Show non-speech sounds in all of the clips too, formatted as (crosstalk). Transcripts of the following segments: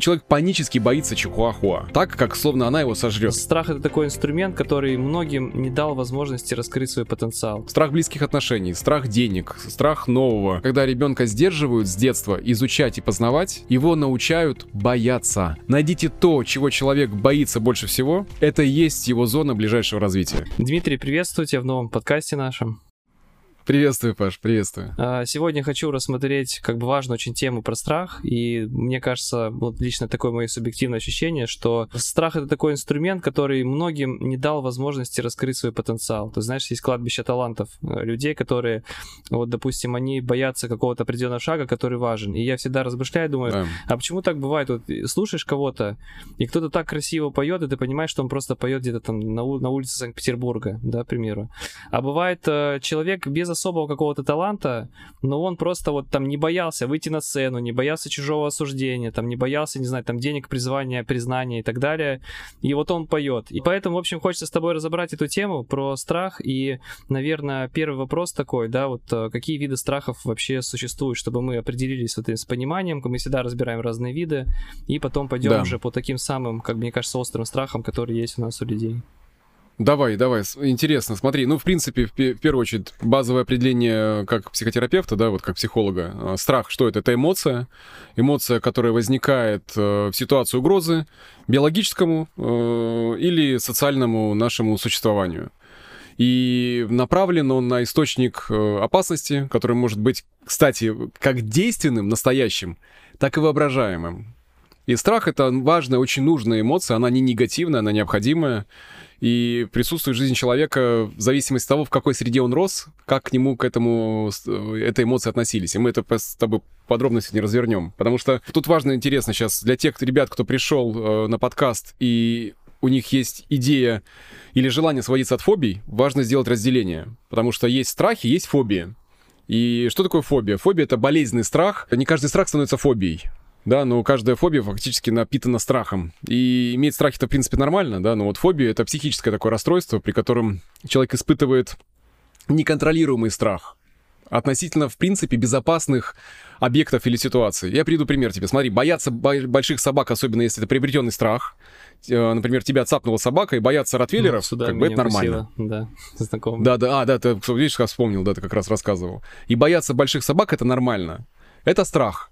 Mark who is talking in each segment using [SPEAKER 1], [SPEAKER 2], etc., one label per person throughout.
[SPEAKER 1] человек панически боится чихуахуа, так как словно она его сожрет.
[SPEAKER 2] Страх это такой инструмент, который многим не дал возможности раскрыть свой потенциал.
[SPEAKER 1] Страх близких отношений, страх денег, страх нового. Когда ребенка сдерживают с детства изучать и познавать, его научают бояться. Найдите то, чего человек боится больше всего, это и есть его зона ближайшего развития.
[SPEAKER 2] Дмитрий, приветствую тебя в новом подкасте нашем.
[SPEAKER 1] Приветствую, Паш, приветствую.
[SPEAKER 2] А, сегодня хочу рассмотреть как бы важную очень тему про страх, и мне кажется, вот лично такое мое субъективное ощущение, что страх это такой инструмент, который многим не дал возможности раскрыть свой потенциал. Ты знаешь, есть кладбище талантов э, людей, которые, вот, допустим, они боятся какого-то определенного шага, который важен. И я всегда размышляю, думаю, да. а почему так бывает? Вот слушаешь кого-то, и кто-то так красиво поет, и ты понимаешь, что он просто поет где-то там на, на улице Санкт-Петербурга, да, к примеру. А бывает э, человек без особого какого-то таланта, но он просто вот там не боялся выйти на сцену, не боялся чужого осуждения, там не боялся, не знаю, там денег, призвания, признания и так далее. И вот он поет. И поэтому, в общем, хочется с тобой разобрать эту тему про страх. И, наверное, первый вопрос такой, да, вот э, какие виды страхов вообще существуют, чтобы мы определились вот с пониманием, мы всегда разбираем разные виды, и потом пойдем да. уже по таким самым, как мне кажется, острым страхам, которые есть у нас у людей.
[SPEAKER 1] Давай, давай, интересно, смотри, ну, в принципе, в, первую очередь, базовое определение как психотерапевта, да, вот как психолога, а, страх, что это? Это эмоция, эмоция, которая возникает э, в ситуации угрозы биологическому э, или социальному нашему существованию. И направлен он на источник э, опасности, который может быть, кстати, как действенным, настоящим, так и воображаемым. И страх — это важная, очень нужная эмоция, она не негативная, она необходимая и присутствует в жизни человека в зависимости от того, в какой среде он рос, как к нему, к этому, э, этой эмоции относились. И мы это с тобой подробно сегодня развернем. Потому что тут важно и интересно сейчас для тех ребят, кто пришел э, на подкаст и у них есть идея или желание сводиться от фобий, важно сделать разделение. Потому что есть страхи, есть фобии. И что такое фобия? Фобия — это болезненный страх. Не каждый страх становится фобией да, но каждая фобия фактически напитана страхом. И иметь страхи это, в принципе, нормально, да, но вот фобия — это психическое такое расстройство, при котором человек испытывает неконтролируемый страх относительно, в принципе, безопасных объектов или ситуаций. Я приведу пример тебе. Смотри, бояться больших собак, особенно если это приобретенный страх, э, например, тебя цапнула собака, и бояться ротвейлеров, ну, как бы это нормально.
[SPEAKER 2] да, (laughs) знакомо.
[SPEAKER 1] Да, да, а, да, ты, видишь, как вспомнил, да, ты как раз рассказывал. И бояться больших собак — это нормально. Это страх.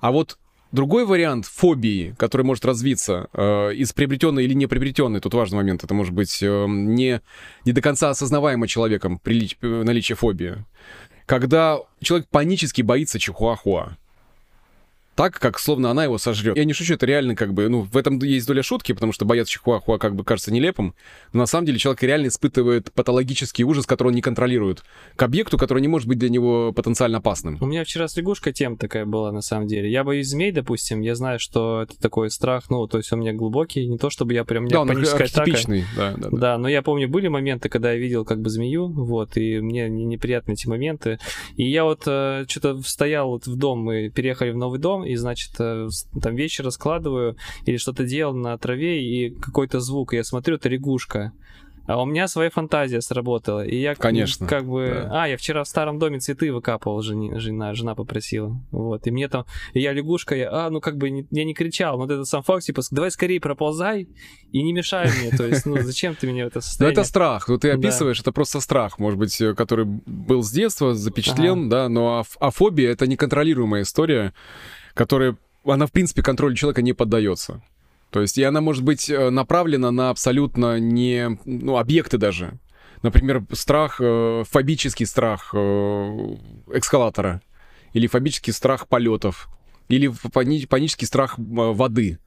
[SPEAKER 1] А вот Другой вариант фобии, который может развиться э, из приобретенной или не приобретенной, тут важный момент, это может быть э, не, не до конца осознаваемо человеком прилич, э, наличие фобии. Когда человек панически боится чихуахуа так, как словно она его сожрет. Я не шучу, это реально как бы, ну, в этом есть доля шутки, потому что бояться чихуахуа как бы кажется нелепым, но на самом деле человек реально испытывает патологический ужас, который он не контролирует, к объекту, который не может быть для него потенциально опасным.
[SPEAKER 2] У меня вчера с лягушкой тема такая была, на самом деле. Я боюсь змей, допустим, я знаю, что это такой страх, ну, то есть он у меня глубокий, не то чтобы я прям, у меня
[SPEAKER 1] да, паническая атака. Да, да, да.
[SPEAKER 2] да, но я помню, были моменты, когда я видел как бы змею, вот, и мне неприятны эти моменты, и я вот э, что-то стоял вот в дом, мы переехали в новый дом, и, значит, э, там вещи раскладываю или что-то делал на траве, и какой-то звук, и я смотрю, это лягушка. А у меня своя фантазия сработала. И я
[SPEAKER 1] Конечно,
[SPEAKER 2] как бы...
[SPEAKER 1] Да.
[SPEAKER 2] А, я вчера в старом доме цветы выкапывал, жени, жена, жена попросила. Вот. И мне там... И я лягушка, я... А, ну как бы не, я не кричал, но вот это сам факт, типа, давай скорее проползай и не мешай мне. То есть, ну зачем ты мне это состояние?
[SPEAKER 1] Ну это страх. Ну ты описываешь, да. это просто страх, может быть, э, который был с детства запечатлен, ага. да, но а, а фобия — это неконтролируемая история, которая она, в принципе, контролю человека не поддается. То есть, и она может быть э, направлена на абсолютно не, ну, объекты даже. Например, страх, э, фобический страх э, эскалатора, или фобический страх полетов, или панический страх э, воды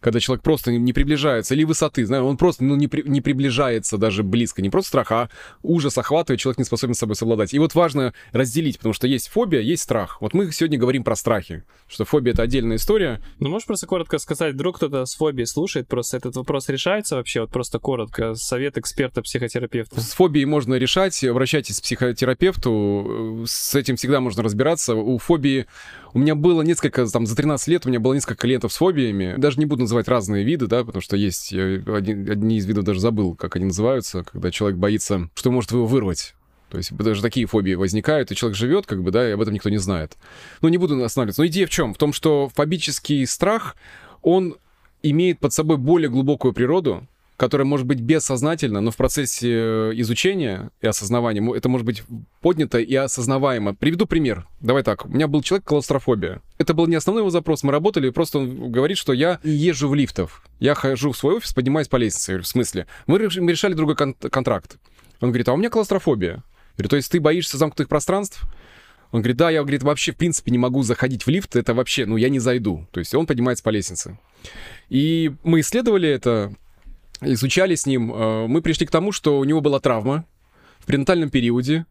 [SPEAKER 1] когда человек просто не приближается, или высоты, знаешь, он просто ну, не, при, не приближается даже близко, не просто страх, а ужас охватывает, человек не способен с собой совладать. И вот важно разделить, потому что есть фобия, есть страх. Вот мы сегодня говорим про страхи, что фобия — это отдельная история.
[SPEAKER 2] Ну, можешь просто коротко сказать, вдруг кто-то с фобией слушает, просто этот вопрос решается вообще, вот просто коротко, совет эксперта-психотерапевта.
[SPEAKER 1] С фобией можно решать, обращайтесь к психотерапевту, с этим всегда можно разбираться. У фобии у меня было несколько, там, за 13 лет у меня было несколько клиентов с фобиями. Даже не буду называть разные виды, да, потому что есть, один, одни из видов даже забыл, как они называются, когда человек боится, что может его вырвать. То есть даже такие фобии возникают, и человек живет, как бы, да, и об этом никто не знает. Но не буду останавливаться. Но идея в чем? В том, что фобический страх, он имеет под собой более глубокую природу, которая может быть бессознательно, но в процессе э, изучения и осознавания это может быть поднято и осознаваемо. Приведу пример. Давай так. У меня был человек клаустрофобия. Это был не основной его запрос. Мы работали, просто он говорит, что я езжу в лифтов. Я хожу в свой офис, поднимаюсь по лестнице. В смысле? Мы решали другой кон- контракт. Он говорит, а у меня клаустрофобия. Я говорю, то есть ты боишься замкнутых пространств? Он говорит, да, я, говорит, вообще в принципе не могу заходить в лифт, это вообще, ну, я не зайду. То есть он поднимается по лестнице. И мы исследовали это, изучали с ним, э, мы пришли к тому, что у него была травма в пренатальном периоде.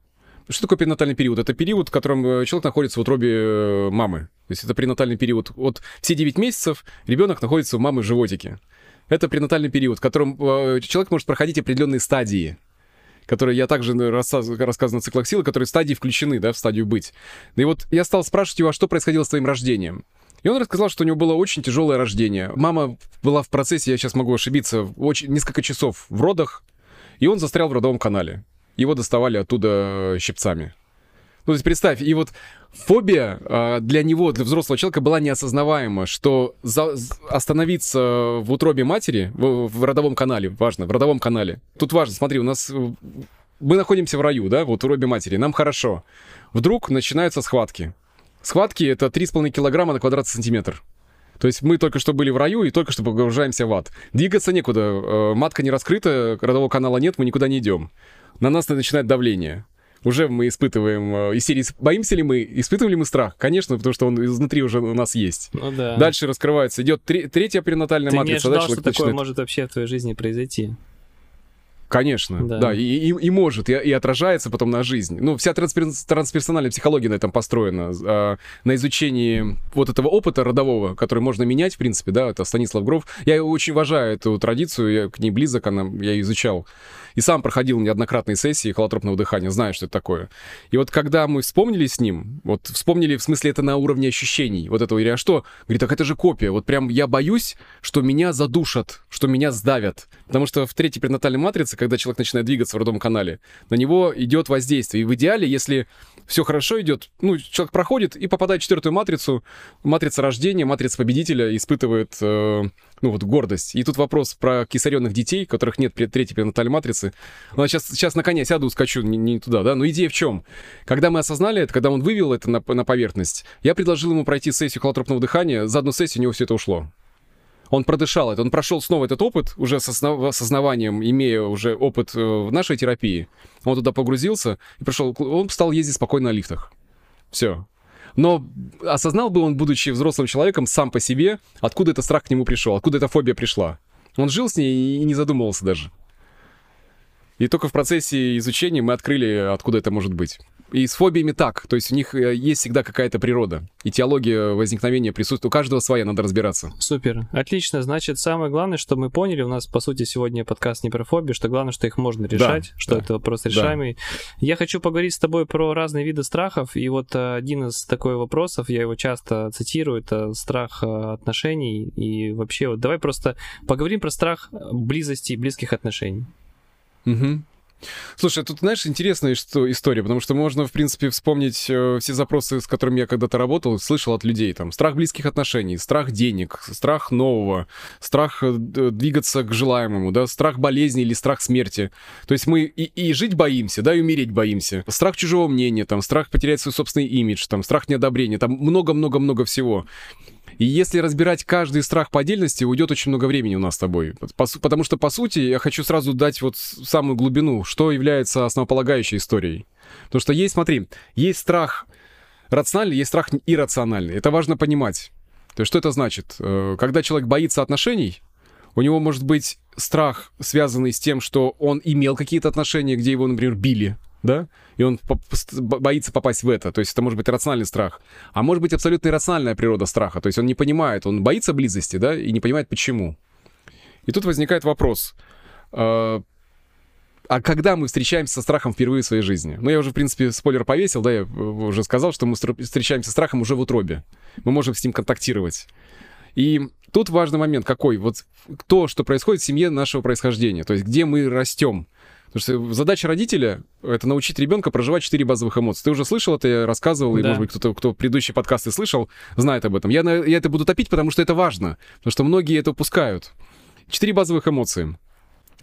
[SPEAKER 1] Что такое пренатальный период? Это период, в котором э, человек находится в утробе э, мамы. То есть это пренатальный период. Вот все 9 месяцев ребенок находится у мамы в животике. Это пренатальный период, в котором человек может проходить определенные стадии которые я также рассказываю на циклах которые стадии включены, да, в стадию быть. И вот я стал спрашивать его, а что происходило с твоим рождением? И он рассказал, что у него было очень тяжелое рождение. Мама была в процессе, я сейчас могу ошибиться, очень, несколько часов в родах, и он застрял в родовом канале. Его доставали оттуда щипцами. Ну, то есть представь, и вот фобия э, для него, для взрослого человека была неосознаваема, что за, остановиться в утробе матери, в, в родовом канале, важно, в родовом канале. Тут важно, смотри, у нас... Мы находимся в раю, да, в утробе матери, нам хорошо. Вдруг начинаются схватки. Схватки — это 3,5 килограмма на квадратный сантиметр. То есть мы только что были в раю и только что погружаемся в ад. Двигаться некуда. Э, матка не раскрыта, родового канала нет, мы никуда не идем. На нас начинает давление. Уже мы испытываем э, из серии «Боимся ли мы? Испытывали мы страх?» Конечно, потому что он изнутри уже у нас есть.
[SPEAKER 2] Ну да.
[SPEAKER 1] Дальше раскрывается. Идет третья перинатальная
[SPEAKER 2] Ты
[SPEAKER 1] матрица.
[SPEAKER 2] не ожидал, что такое может вообще в твоей жизни произойти?
[SPEAKER 1] Конечно, да, да и, и, и может, и, и отражается потом на жизнь. Ну, вся транспер, трансперсональная психология на этом построена, э, на изучении вот этого опыта родового, который можно менять, в принципе, да, это Станислав Гров. Я очень уважаю эту традицию, я к ней близок, она, я ее изучал. И сам проходил неоднократные сессии холотропного дыхания, знаю, что это такое. И вот когда мы вспомнили с ним, вот вспомнили, в смысле, это на уровне ощущений, вот этого, или а что? Говорит, так это же копия. Вот прям я боюсь, что меня задушат, что меня сдавят. Потому что в третьей пренатальной матрице, когда человек начинает двигаться в родном канале, на него идет воздействие. И в идеале, если все хорошо идет, ну, человек проходит и попадает в четвертую матрицу, матрица рождения, матрица победителя, испытывает э, ну вот гордость. И тут вопрос про кисаренных детей, которых нет третьей перинатальной матрицы. Ну, сейчас, сейчас на коня сяду, скачу не, не туда, да? Но идея в чем? Когда мы осознали это, когда он вывел это на, на поверхность, я предложил ему пройти сессию холотропного дыхания, за одну сессию у него все это ушло. Он продышал это, он прошел снова этот опыт, уже с осознаванием, имея уже опыт э, в нашей терапии. Он туда погрузился и пришел, он стал ездить спокойно на лифтах. Все. Но осознал бы он, будучи взрослым человеком, сам по себе, откуда этот страх к нему пришел, откуда эта фобия пришла. Он жил с ней и не задумывался даже. И только в процессе изучения мы открыли, откуда это может быть. И с фобиями так, то есть у них э, есть всегда какая-то природа. И теология возникновения присутствует. У каждого своя, надо разбираться.
[SPEAKER 2] Супер. Отлично. Значит, самое главное, что мы поняли, у нас, по сути, сегодня подкаст не про фобию, что главное, что их можно решать, да, что да, это вопрос решаемый. Да. Я хочу поговорить с тобой про разные виды страхов. И вот э, один из такой вопросов, я его часто цитирую, это страх э, отношений. И вообще, вот давай просто поговорим про страх близости и близких отношений.
[SPEAKER 1] Угу. Слушай, тут, знаешь, интересная что, история, потому что можно, в принципе, вспомнить э, все запросы, с которыми я когда-то работал, слышал от людей. Там страх близких отношений, страх денег, страх нового, страх э, двигаться к желаемому, да, страх болезни или страх смерти. То есть мы и, и жить боимся, да, и умереть боимся. Страх чужого мнения, там, страх потерять свой собственный имидж, там, страх неодобрения, там много-много-много всего. И если разбирать каждый страх по отдельности, уйдет очень много времени у нас с тобой. Потому что, по сути, я хочу сразу дать вот самую глубину, что является основополагающей историей. Потому что есть, смотри, есть страх рациональный, есть страх иррациональный. Это важно понимать. То есть что это значит? Э, когда человек боится отношений, у него может быть страх, связанный с тем, что он имел какие-то отношения, где его, например, били, да, и он боится попасть в это. То есть это может быть рациональный страх. А может быть абсолютно иррациональная природа страха. То есть он не понимает, он боится близости, да, и не понимает почему. И тут возникает вопрос. Э, а когда мы встречаемся со страхом впервые в своей жизни? Ну, я уже, в принципе, спойлер повесил, да, я уже сказал, что мы встречаемся с страхом уже в утробе. Мы можем с ним контактировать. И тут важный момент какой? Вот то, что происходит в семье нашего происхождения. То есть где мы растем. Потому что задача родителя — это научить ребенка проживать четыре базовых эмоции. Ты уже слышал это, я рассказывал, да. и, может быть, кто-то, кто предыдущие подкасты слышал, знает об этом. Я, я это буду топить, потому что это важно, потому что многие это упускают. Четыре базовых эмоции.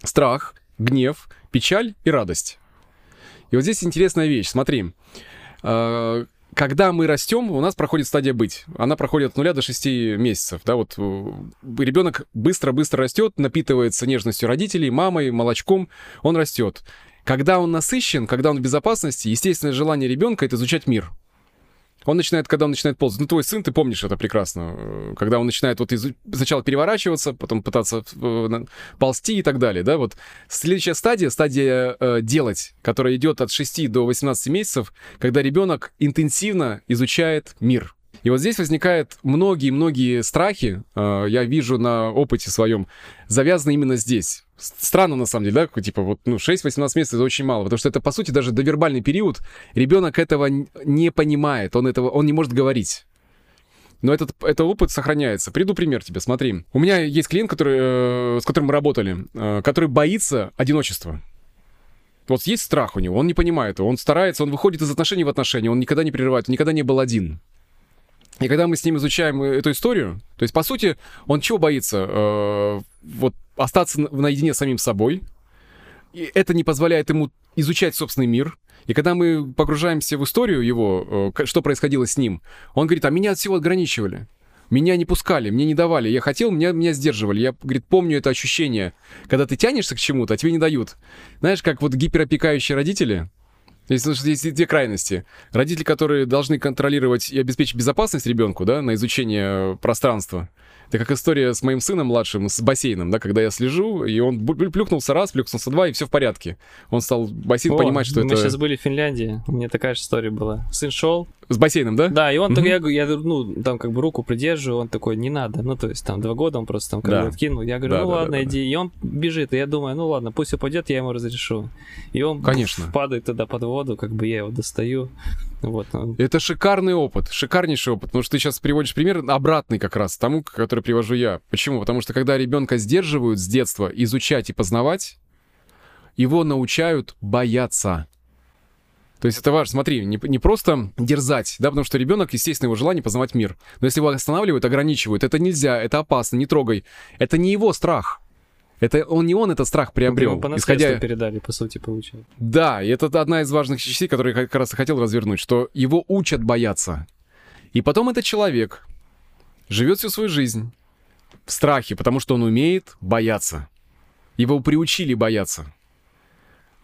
[SPEAKER 1] Страх, гнев, печаль и радость. И вот здесь интересная вещь. Смотри, а, когда мы растем, у нас проходит стадия быть. Она проходит от нуля до 6 месяцев. Да, вот э, ребенок быстро-быстро растет, напитывается нежностью родителей, мамой, молочком, он растет. Когда он насыщен, когда он в безопасности, естественное желание ребенка это изучать мир. Он начинает, когда он начинает ползать. Ну, твой сын, ты помнишь это прекрасно. Э, когда он начинает вот из... сначала переворачиваться, потом пытаться э, ползти и так далее, да, вот. Следующая стадия, стадия э, делать, которая идет от 6 до 18 месяцев, когда ребенок интенсивно изучает мир. И вот здесь возникают многие-многие страхи, э, я вижу на опыте своем, завязаны именно здесь. Странно, на самом деле, да, типа вот, ну, 6-18 месяцев это очень мало, потому что это, по сути, даже довербальный период, ребенок этого не понимает, он этого, он не может говорить. Но этот, этот опыт сохраняется. Приду пример тебе, смотри. У меня есть клиент, который, э, с которым мы работали, э, который боится одиночества. Вот есть страх у него, он не понимает его, он старается, он выходит из отношений в отношения, он никогда не прерывает, он никогда не был один. И когда мы с ним изучаем э, эту историю, то есть, по сути, он чего боится? Э, вот остаться наедине с самим собой. И это не позволяет ему изучать собственный мир. И когда мы погружаемся в историю его, э, что происходило с ним, он говорит, а меня от всего ограничивали. Меня не пускали, мне не давали. Я хотел, меня, меня сдерживали. Я, говорит, помню это ощущение, когда ты тянешься к чему-то, а тебе не дают. Знаешь, как вот гиперопекающие родители, есть, есть две крайности. Родители, которые должны контролировать и обеспечить безопасность ребенку, да, на изучение пространства. Это как история с моим сыном младшим, с бассейном, да, когда я слежу, и он плюхнулся раз, плюхнулся два, и все в порядке. Он стал бассейн О, понимать, что
[SPEAKER 2] мы
[SPEAKER 1] это...
[SPEAKER 2] Мы сейчас были в Финляндии, у меня такая же история была. Сын шел,
[SPEAKER 1] с бассейном, да?
[SPEAKER 2] Да, и он, mm-hmm. я, я, ну, там как бы руку придерживаю, он такой, не надо. Ну, то есть там два года он просто там как да. бы откинул. Я говорю, да, ну да, ладно, да, иди. Да. И он бежит, и я думаю, ну ладно, пусть упадет, я ему разрешу. И он
[SPEAKER 1] Конечно.
[SPEAKER 2] падает туда под воду, как бы я его достаю. Вот.
[SPEAKER 1] Это шикарный опыт, шикарнейший опыт. Потому что ты сейчас приводишь пример обратный как раз тому, который привожу я. Почему? Потому что когда ребенка сдерживают с детства изучать и познавать, его научают бояться. То есть это важно, смотри, не, не просто дерзать, да, потому что ребенок, естественно, его желание познавать мир. Но если его останавливают, ограничивают, это нельзя, это опасно, не трогай. Это не его страх. Это он не он этот страх приобрел.
[SPEAKER 2] По исходя... передали, по сути, получается.
[SPEAKER 1] Да, и это одна из важных частей, которые я как раз и хотел развернуть, что его учат бояться. И потом этот человек живет всю свою жизнь в страхе, потому что он умеет бояться. Его приучили бояться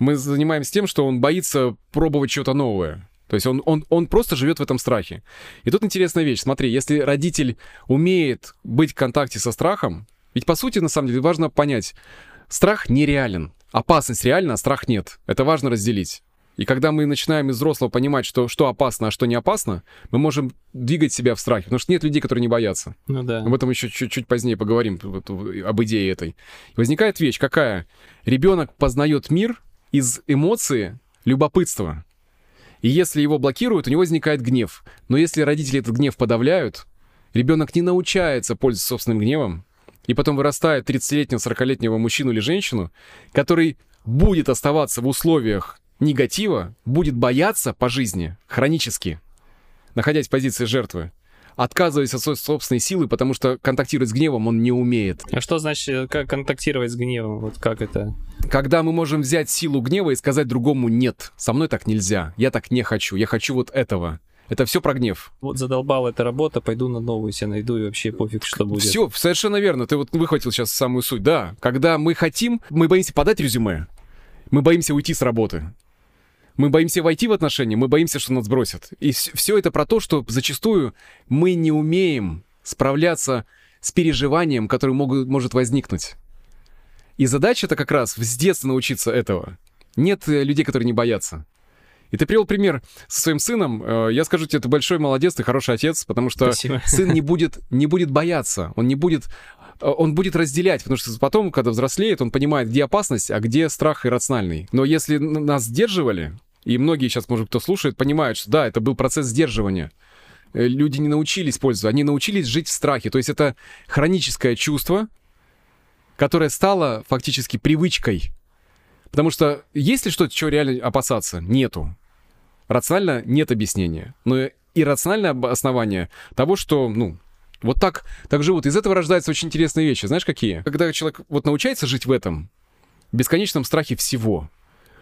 [SPEAKER 1] мы занимаемся тем, что он боится пробовать что-то новое. То есть он, он, он просто живет в этом страхе. И тут интересная вещь. Смотри, если родитель умеет быть в контакте со страхом, ведь по сути, на самом деле, важно понять, страх нереален. Опасность реальна, а страх нет. Это важно разделить. И когда мы начинаем из взрослого понимать, что, что опасно, а что не опасно, мы можем двигать себя в страхе. Потому что нет людей, которые не боятся.
[SPEAKER 2] Ну да.
[SPEAKER 1] Об этом еще чуть-чуть позднее поговорим, вот, об идее этой. Возникает вещь какая? Ребенок познает мир из эмоции любопытства. И если его блокируют, у него возникает гнев. Но если родители этот гнев подавляют, ребенок не научается пользоваться собственным гневом, и потом вырастает 30-летнего, 40-летнего мужчину или женщину, который будет оставаться в условиях негатива, будет бояться по жизни хронически, находясь в позиции жертвы, отказываясь от собственной силы, потому что контактировать с гневом он не умеет.
[SPEAKER 2] А что значит как контактировать с гневом? Вот как это?
[SPEAKER 1] Когда мы можем взять силу гнева и сказать другому «нет, со мной так нельзя, я так не хочу, я хочу вот этого». Это все про гнев.
[SPEAKER 2] Вот задолбала эта работа, пойду на новую себе найду и вообще пофиг, что будет.
[SPEAKER 1] Все, совершенно верно. Ты вот выхватил сейчас самую суть. Да, когда мы хотим, мы боимся подать резюме, мы боимся уйти с работы. Мы боимся войти в отношения, мы боимся, что нас бросят. И все это про то, что зачастую мы не умеем справляться с переживанием, которое могут, может возникнуть. И задача это как раз с детства научиться этого. Нет э, людей, которые не боятся. И ты привел пример со своим сыном. Э, я скажу тебе, ты большой молодец, ты хороший отец, потому что Спасибо. (laughs) сын не будет, не будет бояться, он не будет Э, он будет разделять, потому что потом, когда взрослеет, он понимает, где опасность, а где страх иррациональный. Но если нас сдерживали, и многие сейчас, может, кто слушает, понимают, что да, это был процесс сдерживания. Э, люди не научились пользоваться, они научились жить в страхе. То есть это хроническое чувство, которое стало фактически привычкой. Потому что есть ли что-то, чего реально опасаться? Нету. Рационально нет объяснения. Но иррациональное основание того, что, ну, вот так, так живут. Из этого рождаются очень интересные вещи. Знаешь, какие? Когда человек вот научается жить в этом, бесконечном страхе всего,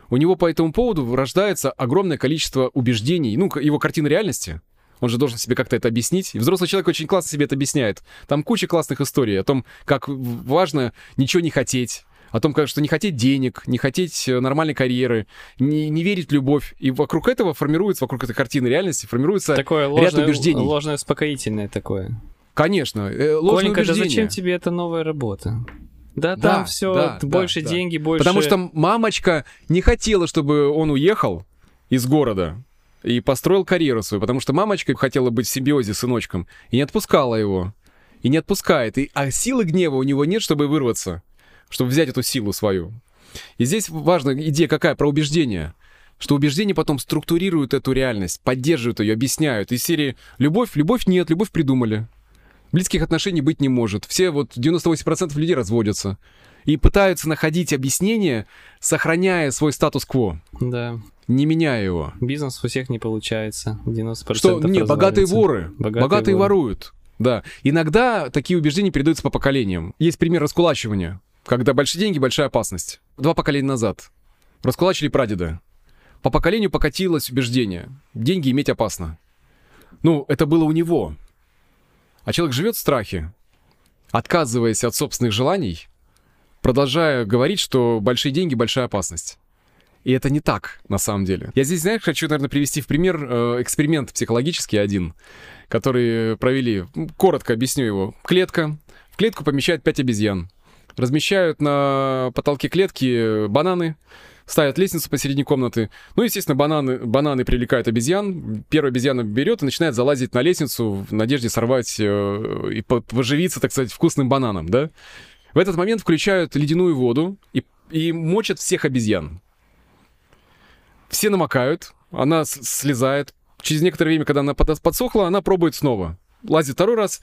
[SPEAKER 1] у него по этому поводу рождается огромное количество убеждений, ну, его картина реальности. Он же должен себе как-то это объяснить. И взрослый человек очень классно себе это объясняет. Там куча классных историй о том, как важно ничего не хотеть, о том, что не хотеть денег, не хотеть э, нормальной карьеры, не, не верить в любовь. И вокруг этого формируется, вокруг этой картины реальности, формируется
[SPEAKER 2] такое
[SPEAKER 1] ложное, ряд убеждений.
[SPEAKER 2] Ложное успокоительное такое.
[SPEAKER 1] Конечно, э, ложное
[SPEAKER 2] Коленька,
[SPEAKER 1] убеждение.
[SPEAKER 2] да зачем тебе эта новая работа? Да,
[SPEAKER 1] Да,
[SPEAKER 2] там все
[SPEAKER 1] да,
[SPEAKER 2] больше
[SPEAKER 1] да.
[SPEAKER 2] деньги, больше.
[SPEAKER 1] Потому что мамочка не хотела, чтобы он уехал из города и построил карьеру свою, потому что мамочка хотела быть в симбиозе с сыночком и не отпускала его. И не отпускает. И, а силы гнева у него нет, чтобы вырваться, чтобы взять эту силу свою. И здесь важна идея какая? Про убеждение. Что убеждения потом структурируют эту реальность, поддерживают ее, объясняют. Из серии «Любовь, любовь нет, любовь придумали». Близких отношений быть не может. Все вот 98% людей разводятся. И пытаются находить объяснение, сохраняя свой статус-кво,
[SPEAKER 2] Да.
[SPEAKER 1] Не меняя его.
[SPEAKER 2] Бизнес у всех не получается. 90%
[SPEAKER 1] Что, не, богатые воры.
[SPEAKER 2] Богатые
[SPEAKER 1] Богатые,
[SPEAKER 2] воры.
[SPEAKER 1] воруют. Да. Иногда такие убеждения передаются по поколениям. Есть пример раскулачивания, когда большие деньги, большая опасность. Два поколения назад. Раскулачили прадеда. По поколению покатилось убеждение. Деньги иметь опасно. Ну, это было у него. А человек живет в страхе, отказываясь от собственных желаний, продолжая говорить, что большие деньги — большая опасность. И это не так, на самом деле. Я здесь, знаешь, хочу, наверное, привести в пример э, эксперимент психологический один, который провели. Коротко объясню его. Клетка. В клетку помещают 5 обезьян. Размещают на потолке клетки бананы, ставят лестницу посередине комнаты. Ну, естественно, бананы, бананы привлекают обезьян. Первая обезьяна берет и начинает залазить на лестницу в надежде сорвать э, и по- поживиться, так сказать, вкусным бананом, да? В этот момент включают ледяную воду и, и мочат всех обезьян. Все намокают, она слезает. Через некоторое время, когда она под- подсохла, она пробует снова. Лазит второй раз,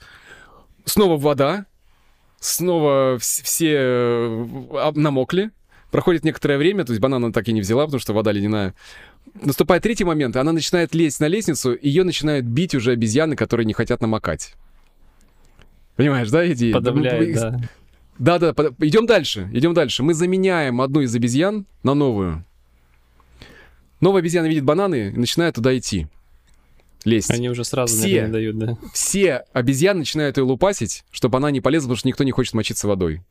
[SPEAKER 1] снова вода, снова вс- все э, намокли. Проходит некоторое время, то есть банан она так и не взяла, потому что вода ледяная. Наступает третий момент, она начинает лезть на лестницу, ее начинают бить уже обезьяны, которые не хотят намокать. Понимаешь, да, идея?
[SPEAKER 2] Подавляет, да.
[SPEAKER 1] да, да, идем дальше, идем дальше. Мы заменяем одну из обезьян на новую. Новая обезьяна видит бананы и начинает туда идти. Лезть.
[SPEAKER 2] Они уже сразу
[SPEAKER 1] Все.
[SPEAKER 2] дают, да.
[SPEAKER 1] Все обезьяны начинают ее лупасить, чтобы она не полезла, потому что никто не хочет мочиться водой.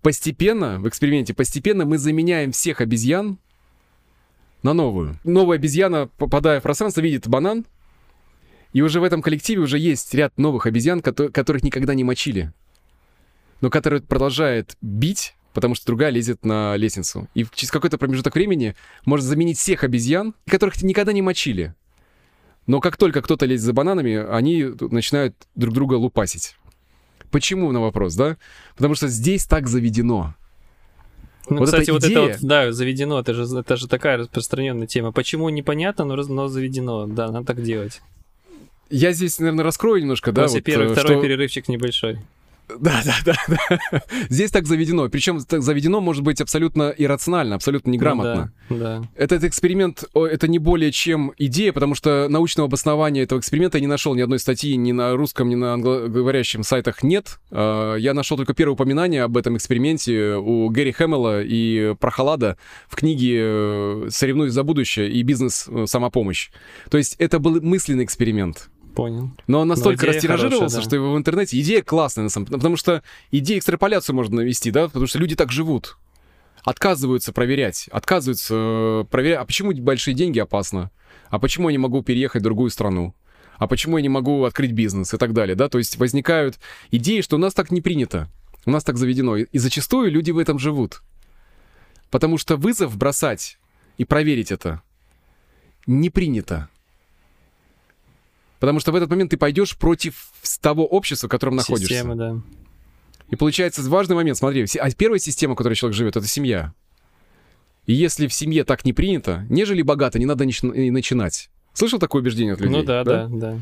[SPEAKER 1] Постепенно, в эксперименте, постепенно мы заменяем всех обезьян на новую. Новая обезьяна, попадая в пространство, видит банан, и уже в этом коллективе уже есть ряд новых обезьян, кото- которых никогда не мочили, но которые продолжают бить, потому что другая лезет на лестницу. И через какой-то промежуток времени можно заменить всех обезьян, которых никогда не мочили. Но как только кто-то лезет за бананами, они начинают друг друга лупасить. Почему на вопрос, да? Потому что здесь так заведено.
[SPEAKER 2] Ну,
[SPEAKER 1] Вот
[SPEAKER 2] кстати,
[SPEAKER 1] эта
[SPEAKER 2] вот это
[SPEAKER 1] идея-
[SPEAKER 2] вот, да, заведено, это же, это же такая распространенная тема. Почему непонятно, но, но заведено, да, надо так делать.
[SPEAKER 1] Я здесь, наверное, раскрою немножко, да,
[SPEAKER 2] После
[SPEAKER 1] вот,
[SPEAKER 2] первый,
[SPEAKER 1] э,
[SPEAKER 2] второй
[SPEAKER 1] что-
[SPEAKER 2] перерывчик небольшой.
[SPEAKER 1] Да, да, да, да. Здесь так заведено. Причем так заведено может быть абсолютно иррационально, абсолютно неграмотно.
[SPEAKER 2] Ну да, да.
[SPEAKER 1] Этот эксперимент, это не более чем идея, потому что научного обоснования этого эксперимента я не нашел ни одной статьи ни на русском, ни на англоговорящем сайтах нет. А, Я нашел только первое упоминание об этом эксперименте у Гэри Хэмилла и Прохолада в книге э, «Соревнуюсь за будущее» и «Бизнес. э, Самопомощь». То есть это был мысленный эксперимент.
[SPEAKER 2] Понял.
[SPEAKER 1] Но он настолько
[SPEAKER 2] идея
[SPEAKER 1] растиражировался,
[SPEAKER 2] хорошая, да.
[SPEAKER 1] что его в интернете идея классная, на самом потому что идея экстраполяцию можно навести, да, потому что люди так живут. Отказываются проверять, отказываются э, проверять, а почему большие деньги опасно? А почему я не могу переехать в другую страну? А почему я не могу открыть бизнес и так далее, да? То есть возникают идеи, что у нас так не принято, у нас так заведено. И зачастую люди в этом живут. Потому что вызов бросать и проверить это не принято. Потому что в этот момент ты пойдешь против того общества, в котором находишься.
[SPEAKER 2] Система, да.
[SPEAKER 1] И получается важный момент, смотри, а первая система, в которой человек живет, это семья. И если в семье так не принято, нежели богато, не надо и начинать. Слышал такое убеждение от людей?
[SPEAKER 2] ну да, да, да.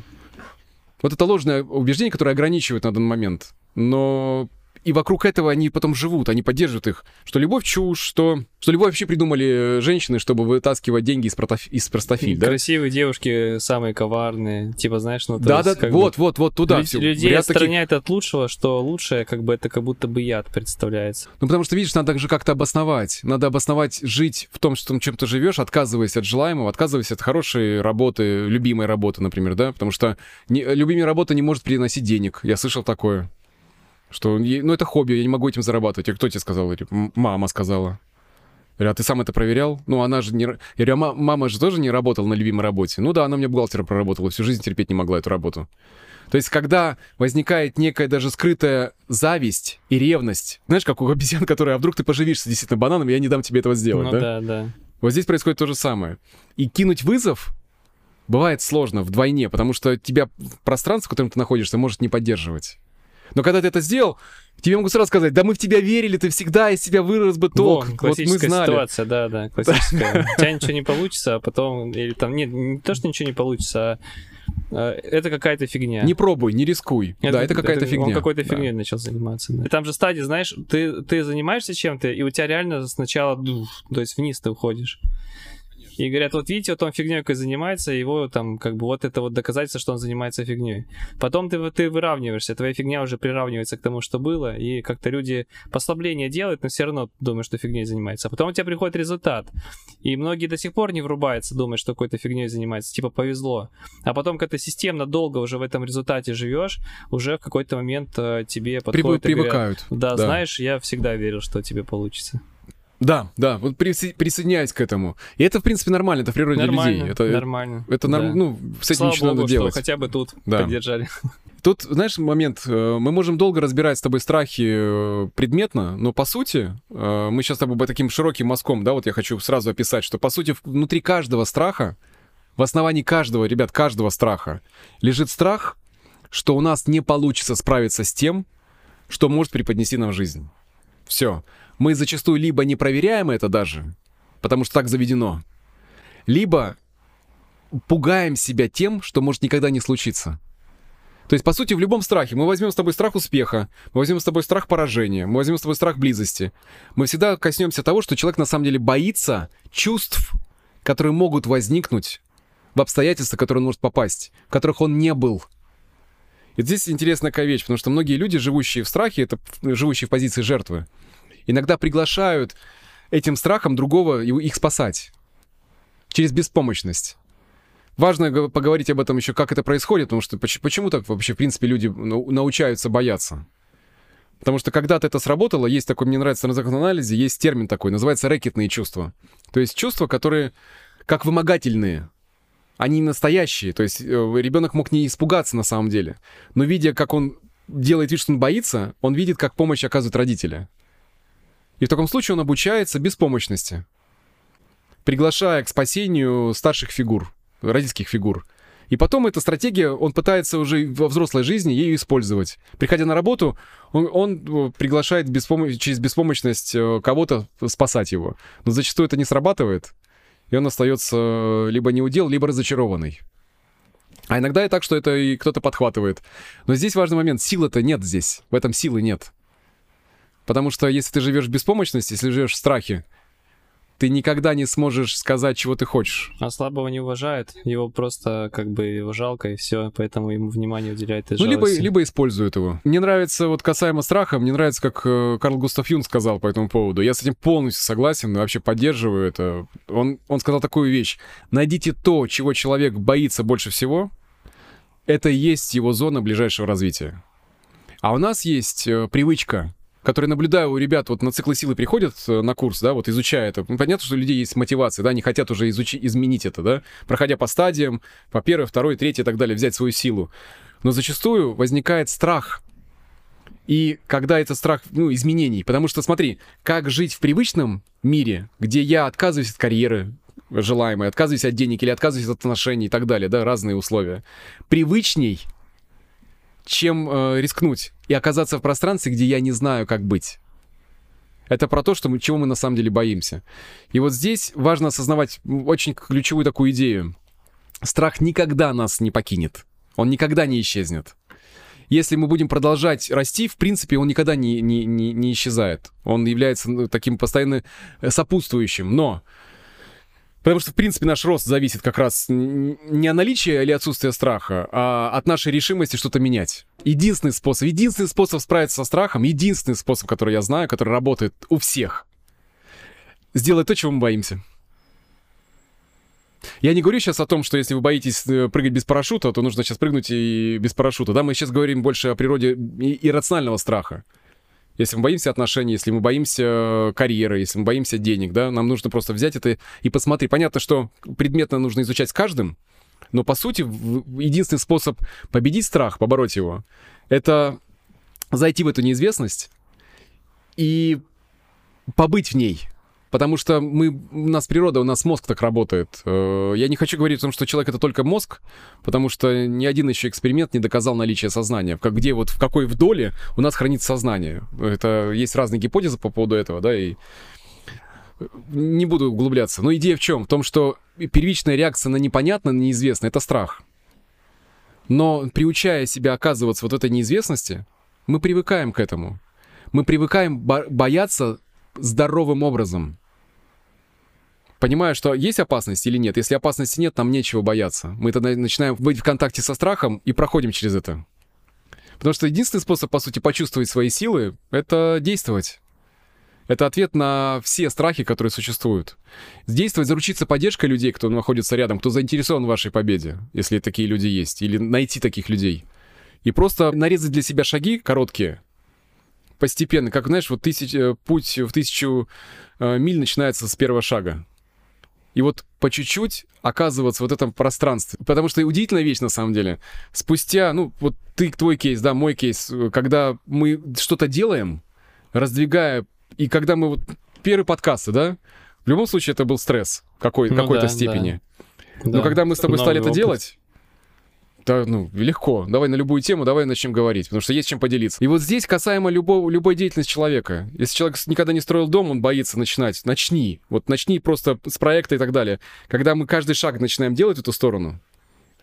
[SPEAKER 1] Вот это ложное убеждение, которое ограничивает на данный момент. Но и вокруг этого они потом живут, они поддерживают их. Что любовь чушь, что, что любовь вообще придумали женщины, чтобы вытаскивать деньги из, протоф... из простофиль, да?
[SPEAKER 2] Красивые девушки самые коварные, типа, знаешь, ну... то
[SPEAKER 1] Да,
[SPEAKER 2] есть,
[SPEAKER 1] да,
[SPEAKER 2] как
[SPEAKER 1] вот,
[SPEAKER 2] бы,
[SPEAKER 1] вот, вот туда
[SPEAKER 2] лю-
[SPEAKER 1] все.
[SPEAKER 2] Людей
[SPEAKER 1] Ряд таких-
[SPEAKER 2] отстраняет от лучшего, что лучшее, как бы, это как будто бы яд представляется.
[SPEAKER 1] Ну, потому что, видишь, надо же как-то обосновать. Надо обосновать жить в том, что, чем ты живешь, отказываясь от желаемого, отказываясь от хорошей работы, любимой работы, например, да? Потому что не, любимая работа не может приносить денег. Я слышал такое. Что, ну, это хобби, я не могу этим зарабатывать. И кто тебе сказал? «М- Мама сказала. Я говорю, а ты сам это проверял? Ну, она же не... Я говорю, а ма- мама же тоже не работала на любимой работе. Ну да, она мне бухгалтера проработала, всю жизнь терпеть не могла эту работу. То есть, когда возникает некая даже скрытая зависть и ревность, знаешь, как у обезьян, которые, а вдруг ты поживишься действительно бананом, я не дам тебе этого сделать,
[SPEAKER 2] ну
[SPEAKER 1] да?
[SPEAKER 2] да, да.
[SPEAKER 1] Вот здесь происходит то же самое. И кинуть вызов бывает сложно вдвойне, потому что тебя пространство, в котором ты находишься, может не поддерживать. Но когда ты это сделал, тебе могут сразу сказать, да мы в тебя верили, ты всегда из тебя вырос бы толк.
[SPEAKER 2] Во,
[SPEAKER 1] вот
[SPEAKER 2] классическая
[SPEAKER 1] знали.
[SPEAKER 2] ситуация, да, да, (laughs) классическая. У тебя ничего не получится, а потом, или там, нет, не то, что ничего не получится, а э, это какая-то фигня.
[SPEAKER 1] Не пробуй, не рискуй. да, это какая-то фигня.
[SPEAKER 2] Он какой-то
[SPEAKER 1] Да.
[SPEAKER 2] фигней начал заниматься. да. Там же стадия, знаешь, ты, ты занимаешься чем-то, и у тебя реально сначала, то есть вниз ты уходишь. И говорят, вот видите, вот он фигней какой занимается, его там, как бы, вот это вот доказательство, что он занимается фигней. Потом ты, ты выравниваешься, твоя фигня уже приравнивается к тому, что было, и как-то люди послабление делают, но все равно думают, что фигней занимается. А потом у тебя приходит результат. И многие до сих пор не врубаются, думают, что какой-то фигней занимается, типа повезло. А потом, когда ты системно долго уже в этом результате живешь, уже в какой-то момент э, тебе
[SPEAKER 1] Прибы-
[SPEAKER 2] подходят и говорят,
[SPEAKER 1] привыкают.
[SPEAKER 2] да,
[SPEAKER 1] Да.
[SPEAKER 2] знаешь, я всегда верил, что тебе получится.
[SPEAKER 1] Да, да, вот присо- присоединяюсь к этому. И это, в принципе, нормально, это в природе
[SPEAKER 2] нормально,
[SPEAKER 1] людей. Это,
[SPEAKER 2] нормально.
[SPEAKER 1] это норм-
[SPEAKER 2] да.
[SPEAKER 1] ну, с этим
[SPEAKER 2] Слава
[SPEAKER 1] ничего
[SPEAKER 2] богу,
[SPEAKER 1] надо делать.
[SPEAKER 2] хотя бы тут
[SPEAKER 1] Да.
[SPEAKER 2] поддержали. (laughs)
[SPEAKER 1] Тут, знаешь, момент, э, мы можем долго разбирать с тобой страхи э, предметно, но по сути, э, мы сейчас с тобой таким широким мазком, да, вот я хочу сразу описать, что по сути внутри каждого страха, в основании каждого, ребят, каждого страха, лежит страх, что у нас не получится справиться с тем, что может преподнести нам жизнь. Все. Мы зачастую либо не проверяем это даже, потому что так заведено, либо пугаем себя тем, что может никогда не случиться. То есть, по сути, в любом страхе мы возьмем с тобой страх успеха, мы возьмем с тобой страх поражения, мы возьмем с тобой страх близости. Мы всегда коснемся того, что человек на самом деле боится чувств, которые могут возникнуть в обстоятельства, в которые он может попасть, в которых он не был. И здесь интересная такая вещь, потому что многие люди, живущие в страхе, это живущие в позиции жертвы, иногда приглашают этим страхом другого их спасать через беспомощность. Важно поговорить об этом еще, как это происходит, потому что поч- почему так вообще, в принципе, люди нау- научаются бояться. Потому что когда-то это срработало, есть такой, мне нравится на анализе, есть термин такой, называется рэкетные чувства. То есть чувства, которые как вымогательные. Они настоящие. То есть э, ребенок мог не испугаться на самом деле. Но видя, как он делает вид, что он боится, он видит, как помощь оказывают родители. И в таком случае он обучается беспомощности, приглашая к спасению старших фигур, родительских фигур. И потом эта стратегия, он пытается уже во взрослой жизни ею использовать. Приходя на работу, он, он, э, приглашает беспомо- через беспомощность э, кого-то спасать его. Но зачастую это не срабатывает, и он остается э, либо неудел, либо разочарованный. А иногда и так, что это и кто-то подхватывает. Но здесь важный момент. Силы-то нет здесь. В этом силы нет. Потому что если ты живешь в беспомощности, если живешь в страхе, ты никогда не сможешь сказать, чего ты хочешь.
[SPEAKER 2] А слабого не уважают, его просто как бы его жалко и все, поэтому ему внимание уделяет и
[SPEAKER 1] Ну, либо, либо используют его. Мне нравится, вот касаемо страха, мне нравится, как э, Карл Густав Юн сказал по этому поводу. Я с этим полностью согласен и вообще поддерживаю это. Он, он сказал такую вещь. Найдите то, чего человек боится больше всего, это и есть его зона ближайшего развития. А у нас есть э, привычка, которую наблюдаю у ребят, вот на циклы силы приходят э, на курс, да, вот изучая это. Ну, Понятно, что у людей есть мотивация, да, они хотят уже изучи- изменить это, да, проходя по стадиям, по первой, второй, третьей и так далее, взять свою силу. Но зачастую возникает страх. И когда это страх, ну, изменений. Потому что, смотри, как жить в привычном мире, где я отказываюсь от карьеры желаемой, отказываюсь от денег или отказываюсь от отношений и так далее, да, разные условия. Привычней, чем э, рискнуть и оказаться в пространстве, где я не знаю, как быть. Это про то, что мы, чего мы на самом деле боимся. И вот здесь важно осознавать очень ключевую такую идею. Страх никогда нас не покинет. Он никогда не исчезнет. если мы будем продолжать расти, в принципе, он никогда не, не, не, не исчезает. Он является ну, таким постоянно сопутствующим. Но Потому что, в принципе, наш рост зависит как раз не от наличия или отсутствия страха, а от нашей решимости что-то менять. Единственный способ, единственный способ справиться со страхом, единственный способ, который я знаю, который работает у всех, сделать то, чего мы боимся. Я не говорю сейчас о том, что если вы боитесь э, прыгать без парашюта, то нужно сейчас прыгнуть и без парашюта. Да, мы сейчас говорим больше о природе иррационального страха. Если мы боимся отношений, если мы боимся э, карьеры, если мы боимся денег, да, нам нужно просто взять это и посмотреть. Понятно, что предметно нужно изучать с каждым, но по сути единственный способ победить страх, побороть его, это зайти в эту неизвестность и побыть в ней. Потому что мы, у нас природа, у нас мозг так работает. Э, я не хочу говорить о том, что человек — это только мозг, потому что ни один еще эксперимент не доказал наличие сознания. Как, где вот в какой вдоле у нас хранится сознание. Это есть разные гипотезы по поводу этого, да, и не буду углубляться. Но идея в чем? В том, что первичная реакция на непонятное, на неизвестное — это страх. Но приучая себя оказываться вот этой неизвестности, мы привыкаем к этому. Мы привыкаем бо- бояться здоровым образом понимаю, что есть опасность или нет. Если опасности нет, нам нечего бояться. Мы тогда начинаем быть в контакте со страхом и проходим через это. Потому что единственный способ, по сути, почувствовать свои силы — это действовать. Это ответ на все страхи, которые существуют. Действовать, заручиться поддержкой людей, кто находится рядом, кто заинтересован в вашей победе, если такие люди есть, или найти таких людей. И просто нарезать для себя шаги короткие, постепенно. Как, знаешь, вот тысяч, э, путь в тысячу э, миль начинается с первого шага и вот по чуть-чуть оказываться в этом пространстве. Потому что удивительная вещь на самом деле. Спустя, ну, вот ты, твой кейс, да, мой кейс, когда мы что-то делаем, раздвигая, и когда мы вот первый подкасты, да, в любом случае это был стресс какой, ну, какой-то да, степени. Да. Но да. когда мы с тобой Новый стали опыт. это делать, да, ну, легко. Давай на любую тему, давай начнем говорить, потому что есть чем поделиться. И вот здесь касаемо любого, любой деятельности человека. Если человек никогда не строил дом, он боится начинать. Начни. Вот начни просто с проекта и так далее. Когда мы каждый шаг начинаем делать в эту сторону,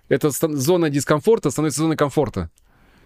[SPEAKER 1] эта зона дискомфорта становится зоной комфорта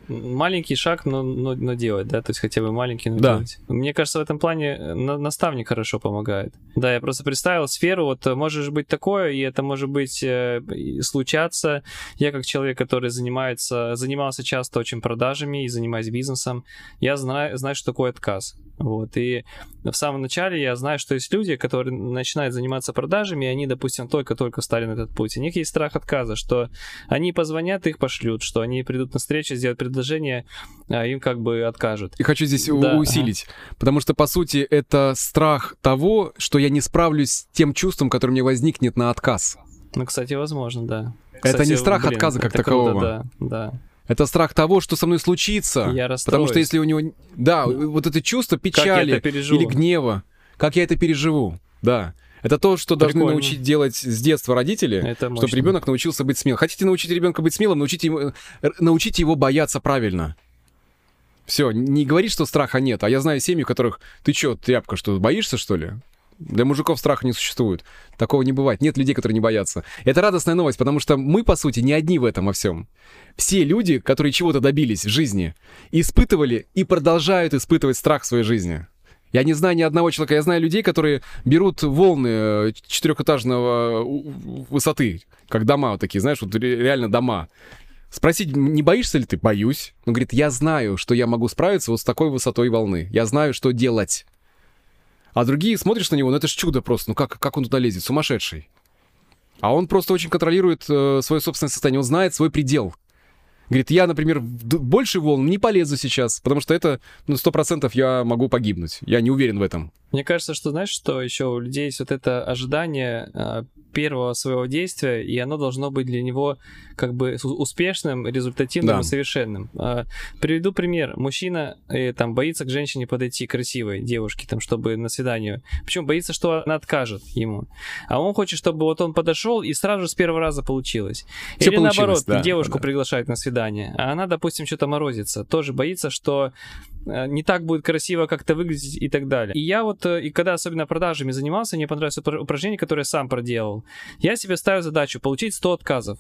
[SPEAKER 2] маленький шаг, но, но, но делать, да, то есть хотя бы маленький, но да. делать. Мне кажется, в этом плане э, на, наставник хорошо помогает. Да, я просто представил сферу, вот э, может быть такое, и это может быть э, случаться. Я как человек, который занимается, занимался часто очень продажами и занимаюсь бизнесом, я знаю, знаю, что такое отказ. Вот, и в самом начале я знаю, что есть люди, которые начинают заниматься продажами, и они, допустим, только-только встали на этот путь. У них есть страх отказа, что они позвонят, их пошлют, что они придут на встречу, сделают предложение, а им как бы откажут.
[SPEAKER 1] И хочу здесь да, усилить, ага. потому что, по сути, это страх того, что я не справлюсь с тем чувством, которое мне возникнет на отказ.
[SPEAKER 2] Ну, кстати, возможно, да.
[SPEAKER 1] Кстати, это не страх блин, отказа как такового.
[SPEAKER 2] Круто, да, да.
[SPEAKER 1] Это страх того, что со мной случится.
[SPEAKER 2] Я
[SPEAKER 1] Потому что если у него... Да, вот это чувство печали или гнева, как я это переживу, да. Это то, что Прикольно. должны научить делать с детства родители, чтобы ребенок научился быть смелым. Хотите научить ребенка быть смелым, научите его, научите его бояться правильно. Все, не говори, что страха нет. А я знаю семьи, у которых ты что, тряпка, что боишься, что ли? Для мужиков страха не существует. Такого не бывает. Нет людей, которые не боятся. Это радостная новость, потому что мы, по сути, не одни в этом во всем. Все люди, которые чего-то добились в жизни, испытывали и продолжают испытывать страх в своей жизни. Я не знаю ни одного человека. Я знаю людей, которые берут волны э, четырехэтажного высоты, как дома вот такие, знаешь, вот реально дома. Спросить, не боишься ли ты? Боюсь. Он говорит, я знаю, что я могу справиться вот с такой высотой волны. Я знаю, что делать. А другие смотришь на него, ну это ж чудо просто, ну как, как он туда лезет, сумасшедший. А он просто очень контролирует э, свое собственное состояние, он знает свой предел. Говорит, я, например, больше волн не полезу сейчас, потому что это, ну, сто процентов я могу погибнуть. Я не уверен в этом.
[SPEAKER 2] Мне кажется, что, знаешь, что еще у людей есть вот это ожидание э, первого своего действия, и оно должно быть для него как бы успешным, результативным да. и совершенным. Э, приведу пример. Мужчина э, там боится к женщине подойти, красивой девушке, там, чтобы на свидание. Причем боится, что она откажет ему. А он хочет, чтобы вот он подошел и сразу же с первого раза получилось. Все Или наоборот, да, девушку да. приглашают на свидание, а она, допустим, что-то морозится. Тоже боится, что не так будет красиво как-то выглядеть и так далее. И я вот, э, и когда особенно продажами занимался, мне понравилось упражнение, которое я сам проделал. Я себе ставил задачу получить 100 отказов.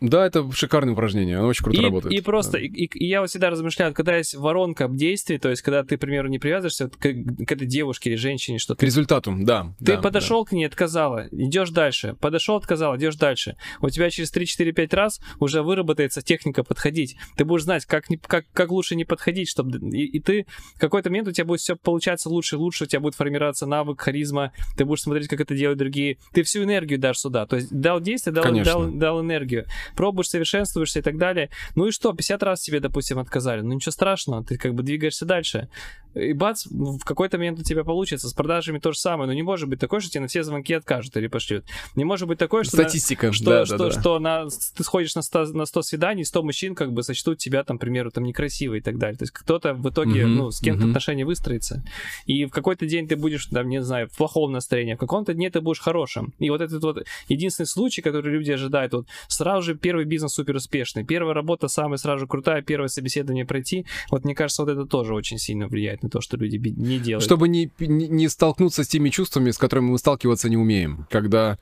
[SPEAKER 1] Да, это шикарное упражнение, оно очень круто
[SPEAKER 2] и,
[SPEAKER 1] работает.
[SPEAKER 2] И просто,
[SPEAKER 1] да.
[SPEAKER 2] и, и я вот всегда размышляю, когда есть воронка действий, то есть когда ты, к примеру, не привязываешься к, к этой девушке или женщине, что
[SPEAKER 1] К результату, да.
[SPEAKER 2] Ты
[SPEAKER 1] да,
[SPEAKER 2] подошел к ней, отказала, идешь дальше. Подошел, отказал, идешь дальше. У тебя через 3-4-5 раз уже выработается техника подходить. Ты будешь знать, как, не, как, как лучше не подходить, чтобы... И, и ты в какой-то момент у тебя будет все получаться лучше и лучше, у тебя будет формироваться навык, харизма, ты будешь смотреть, как это делают другие. Ты всю энергию дашь сюда. То есть дал действие, дал, дал, дал энергию. Пробуешь, совершенствуешься и так далее. Ну и что, 50 раз тебе, допустим, отказали. Ну ничего страшного, ты как бы двигаешься дальше. И бац, в какой-то момент у тебя получится. С продажами то же самое. Но не может быть такое, что тебе на все звонки откажут или пошлют. Не может быть такое, что...
[SPEAKER 1] Статистика,
[SPEAKER 2] на, что,
[SPEAKER 1] да,
[SPEAKER 2] что,
[SPEAKER 1] да,
[SPEAKER 2] да. что на, ты сходишь на 100, на 100 свиданий, 100 мужчин как бы сочтут тебя, там, к примеру, там, некрасивой и так далее. То есть кто-то в итоге, mm-hmm, ну, с кем-то mm-hmm. отношения выстроится. И в какой-то день ты будешь, там, не знаю, в плохом настроении, в каком-то дне ты будешь хорошим. И вот этот вот единственный случай, который люди ожидают, вот сразу же первый бизнес супер успешный, первая работа самая сразу же крутая, первое собеседование пройти, вот мне кажется, вот это тоже очень сильно влияет на то, что люди не делают.
[SPEAKER 1] Чтобы не, не столкнуться с теми чувствами, с которыми мы сталкиваться не умеем. Когда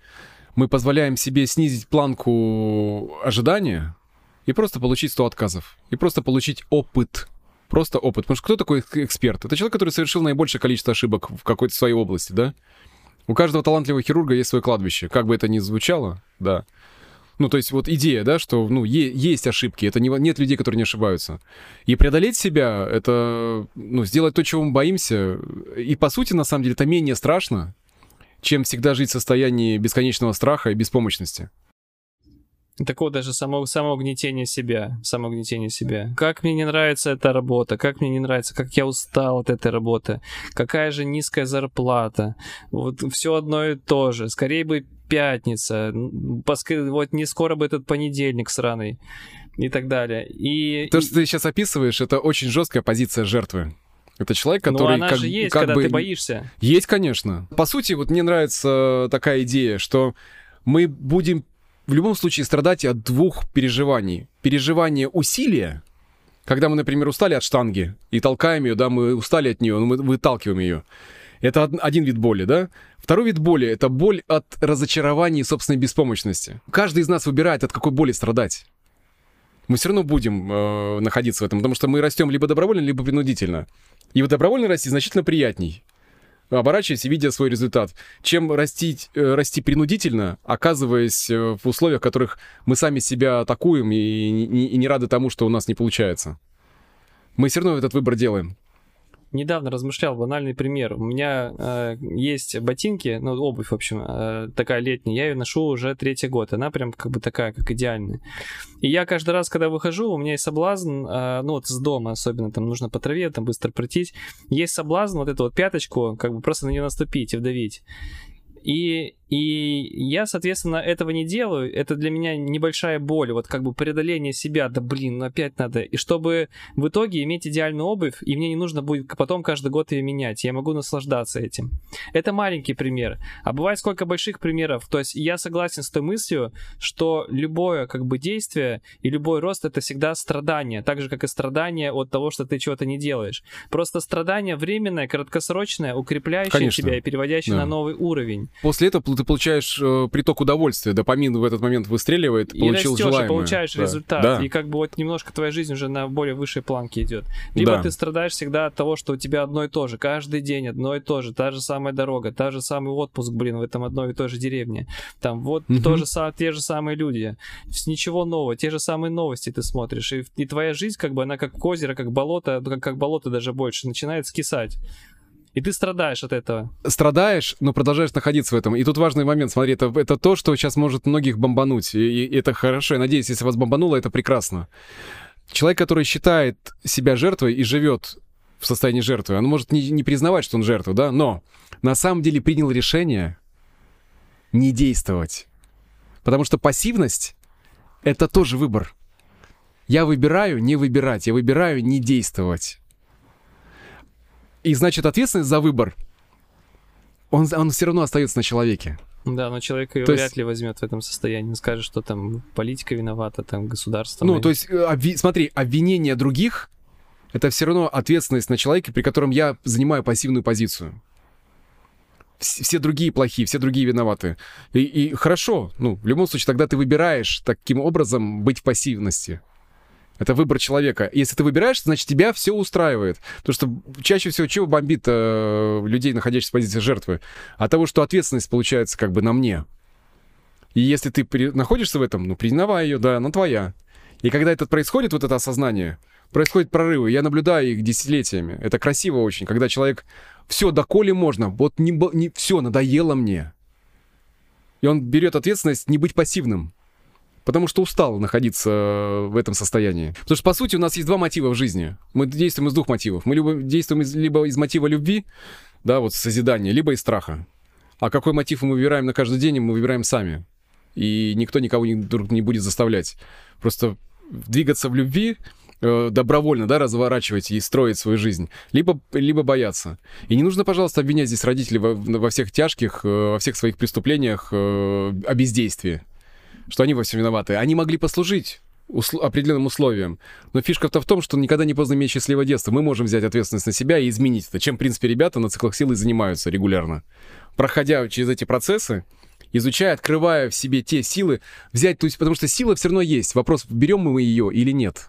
[SPEAKER 1] мы позволяем себе снизить планку ожидания и просто получить 100 отказов. И просто получить опыт. Просто опыт. Потому что кто такой эксперт? Это человек, который совершил наибольшее количество ошибок в какой-то своей области, да? У каждого талантливого хирурга есть свое кладбище. Как бы это ни звучало, да. Ну, то есть вот идея, да, что, ну, есть ошибки, это не, нет людей, которые не ошибаются. И преодолеть себя — это, ну, сделать то, чего мы боимся. И, по сути, на самом деле, это менее страшно, чем всегда жить в состоянии бесконечного страха и беспомощности.
[SPEAKER 2] Такого даже само, самоугнетения себя, самоугнетения себя. Как мне не нравится эта работа, как мне не нравится, как я устал от этой работы, какая же низкая зарплата. Вот все одно и то же. Скорее бы пятница, вот не скоро бы этот понедельник сраный и так далее. И,
[SPEAKER 1] То, что ты сейчас описываешь, это очень жесткая позиция жертвы. Это человек, который...
[SPEAKER 2] Но она
[SPEAKER 1] как,
[SPEAKER 2] же есть,
[SPEAKER 1] как
[SPEAKER 2] когда
[SPEAKER 1] бы...
[SPEAKER 2] ты боишься.
[SPEAKER 1] Есть, конечно. По сути, вот мне нравится такая идея, что мы будем в любом случае страдать от двух переживаний. Переживание усилия, когда мы, например, устали от штанги и толкаем ее, да, мы устали от нее, но мы выталкиваем ее. Это один вид боли, да? Второй вид боли — это боль от разочарования и собственной беспомощности. Каждый из нас выбирает, от какой боли страдать. Мы все равно будем э, находиться в этом, потому что мы растем либо добровольно, либо принудительно. И вот добровольно расти значительно приятней оборачиваясь и видя свой результат, чем расти, э, расти принудительно, оказываясь э, в условиях, в которых мы сами себя атакуем и, и, и не рады тому, что у нас не получается. Мы все равно этот выбор делаем
[SPEAKER 2] недавно размышлял, банальный пример. У меня э, есть ботинки, ну, обувь, в общем, э, такая летняя, я ее ношу уже третий год, она прям как бы такая, как идеальная. И я каждый раз, когда выхожу, у меня есть соблазн, э, ну, вот с дома особенно, там нужно по траве, там быстро пройтись, есть соблазн вот эту вот пяточку, как бы просто на нее наступить и вдавить. И и я, соответственно, этого не делаю. Это для меня небольшая боль, вот как бы преодоление себя. Да блин, ну опять надо. И чтобы в итоге иметь идеальную обувь, и мне не нужно будет потом каждый год ее менять. Я могу наслаждаться этим. Это маленький пример. А бывает сколько больших примеров. То есть я согласен с той мыслью, что любое как бы действие и любой рост это всегда страдание. Так же, как и страдание от того, что ты чего-то не делаешь. Просто страдание временное, краткосрочное, укрепляющее Конечно. тебя и переводящее да. на новый уровень.
[SPEAKER 1] После этого ты получаешь э, приток удовольствия, допамин в этот момент выстреливает,
[SPEAKER 2] и
[SPEAKER 1] получил
[SPEAKER 2] растешь,
[SPEAKER 1] желаемое.
[SPEAKER 2] И получаешь да. результат, да. и как бы вот немножко твоя жизнь уже на более высшей планке идет. Либо да. ты страдаешь всегда от того, что у тебя одно и то же, каждый день одно и то же, та же самая дорога, та же самый отпуск, блин, в этом одной и той же деревне. Там вот угу. то же, те же самые люди, ничего нового, те же самые новости ты смотришь, и, и твоя жизнь как бы она как озеро, как болото, как, как болото даже больше, начинает скисать. И ты страдаешь от этого.
[SPEAKER 1] Страдаешь, но продолжаешь находиться в этом. И тут важный момент, смотри, это, это то, что сейчас может многих бомбануть. И, и это хорошо. Я надеюсь, если вас бомбануло, это прекрасно. Человек, который считает себя жертвой и живет в состоянии жертвы, он может не, не признавать, что он жертва, да, но на самом деле принял решение не действовать. Потому что пассивность — это тоже выбор. Я выбираю не выбирать, я выбираю не действовать. И значит, ответственность за выбор, он, он все равно остается на человеке.
[SPEAKER 2] Да, но человек ее то вряд есть... ли возьмет в этом состоянии. Он скажет, что там политика виновата, там государство.
[SPEAKER 1] Ну, то есть, э, обви... смотри, обвинение других это все равно ответственность на человеке, при котором я занимаю пассивную позицию. все другие плохие, все другие виноваты. И, и хорошо, ну, в любом случае, тогда ты выбираешь таким образом быть в пассивности. Это выбор человека. Если ты выбираешь, значит, тебя все устраивает. Потому что чаще всего чего бомбит э, людей, находящихся в позиции жертвы? От того, что ответственность получается как бы на мне. И если ты при... находишься в этом, ну, признавай ее, да, она твоя. И когда это происходит, вот это осознание, происходят прорывы. Я наблюдаю их десятилетиями. Это красиво очень, когда человек все, доколе можно, вот не, не все, надоело мне. И он берет ответственность не быть пассивным. Потому что устал находиться в этом состоянии. Потому что, по сути, у нас есть два мотива в жизни. Мы действуем из двух мотивов. Мы либо действуем из, либо из мотива любви, да, вот созидания, либо из страха. А какой мотив мы выбираем на каждый день, мы выбираем сами. И никто никого не, не будет заставлять. Просто двигаться в любви Э, добровольно, да, разворачивать и строить свою жизнь, либо, либо бояться. И не нужно, пожалуйста, обвинять здесь родителей во, во всех тяжких, э, во всех своих преступлениях э, о бездействии, что они во всем виноваты. Они могли послужить усл- определенным условиям. Но фишка-то в том, что никогда не поздно иметь счастливое детство. Мы можем взять ответственность на себя и изменить это, чем, в принципе, ребята на циклах силы занимаются регулярно. Проходя через эти процессы, изучая, открывая в себе те силы, взять, то есть, потому что сила все равно есть. Вопрос, берем мы ее или нет.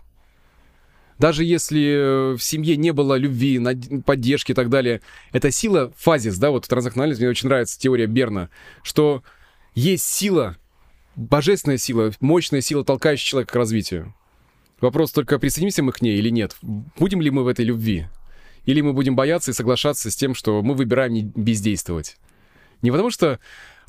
[SPEAKER 1] Даже если в семье не было любви, поддержки и так далее, эта сила, фазис, да, вот в транзакционализме мне очень нравится теория Берна, что есть сила, божественная сила, мощная сила, толкающая человека к развитию. Вопрос только, присоединимся мы к ней или нет? Будем ли мы в этой любви? Или мы будем бояться и соглашаться с тем, что мы выбираем не бездействовать? Не потому что...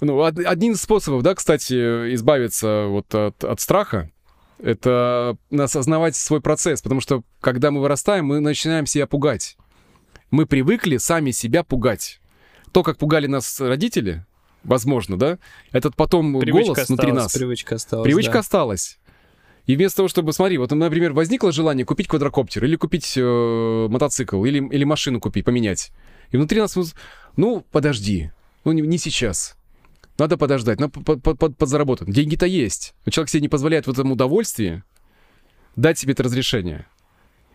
[SPEAKER 1] Ну, один из способов, да, кстати, избавиться вот от, от страха, это осознавать свой процесс, потому что когда мы вырастаем, мы начинаем себя пугать. Мы привыкли сами себя пугать. То, как пугали нас родители, возможно, да, этот потом привычка голос осталась, внутри нас.
[SPEAKER 2] Привычка осталась.
[SPEAKER 1] Привычка
[SPEAKER 2] да.
[SPEAKER 1] осталась. И вместо того, чтобы, смотри, вот, например, возникло желание купить квадрокоптер, или купить э, мотоцикл, или, или машину купить, поменять. И внутри нас, ну, подожди, ну, не, не сейчас. Надо подождать, надо под, под, под, подзаработать. Деньги-то есть. Но человек себе не позволяет в этом удовольствии дать себе это разрешение.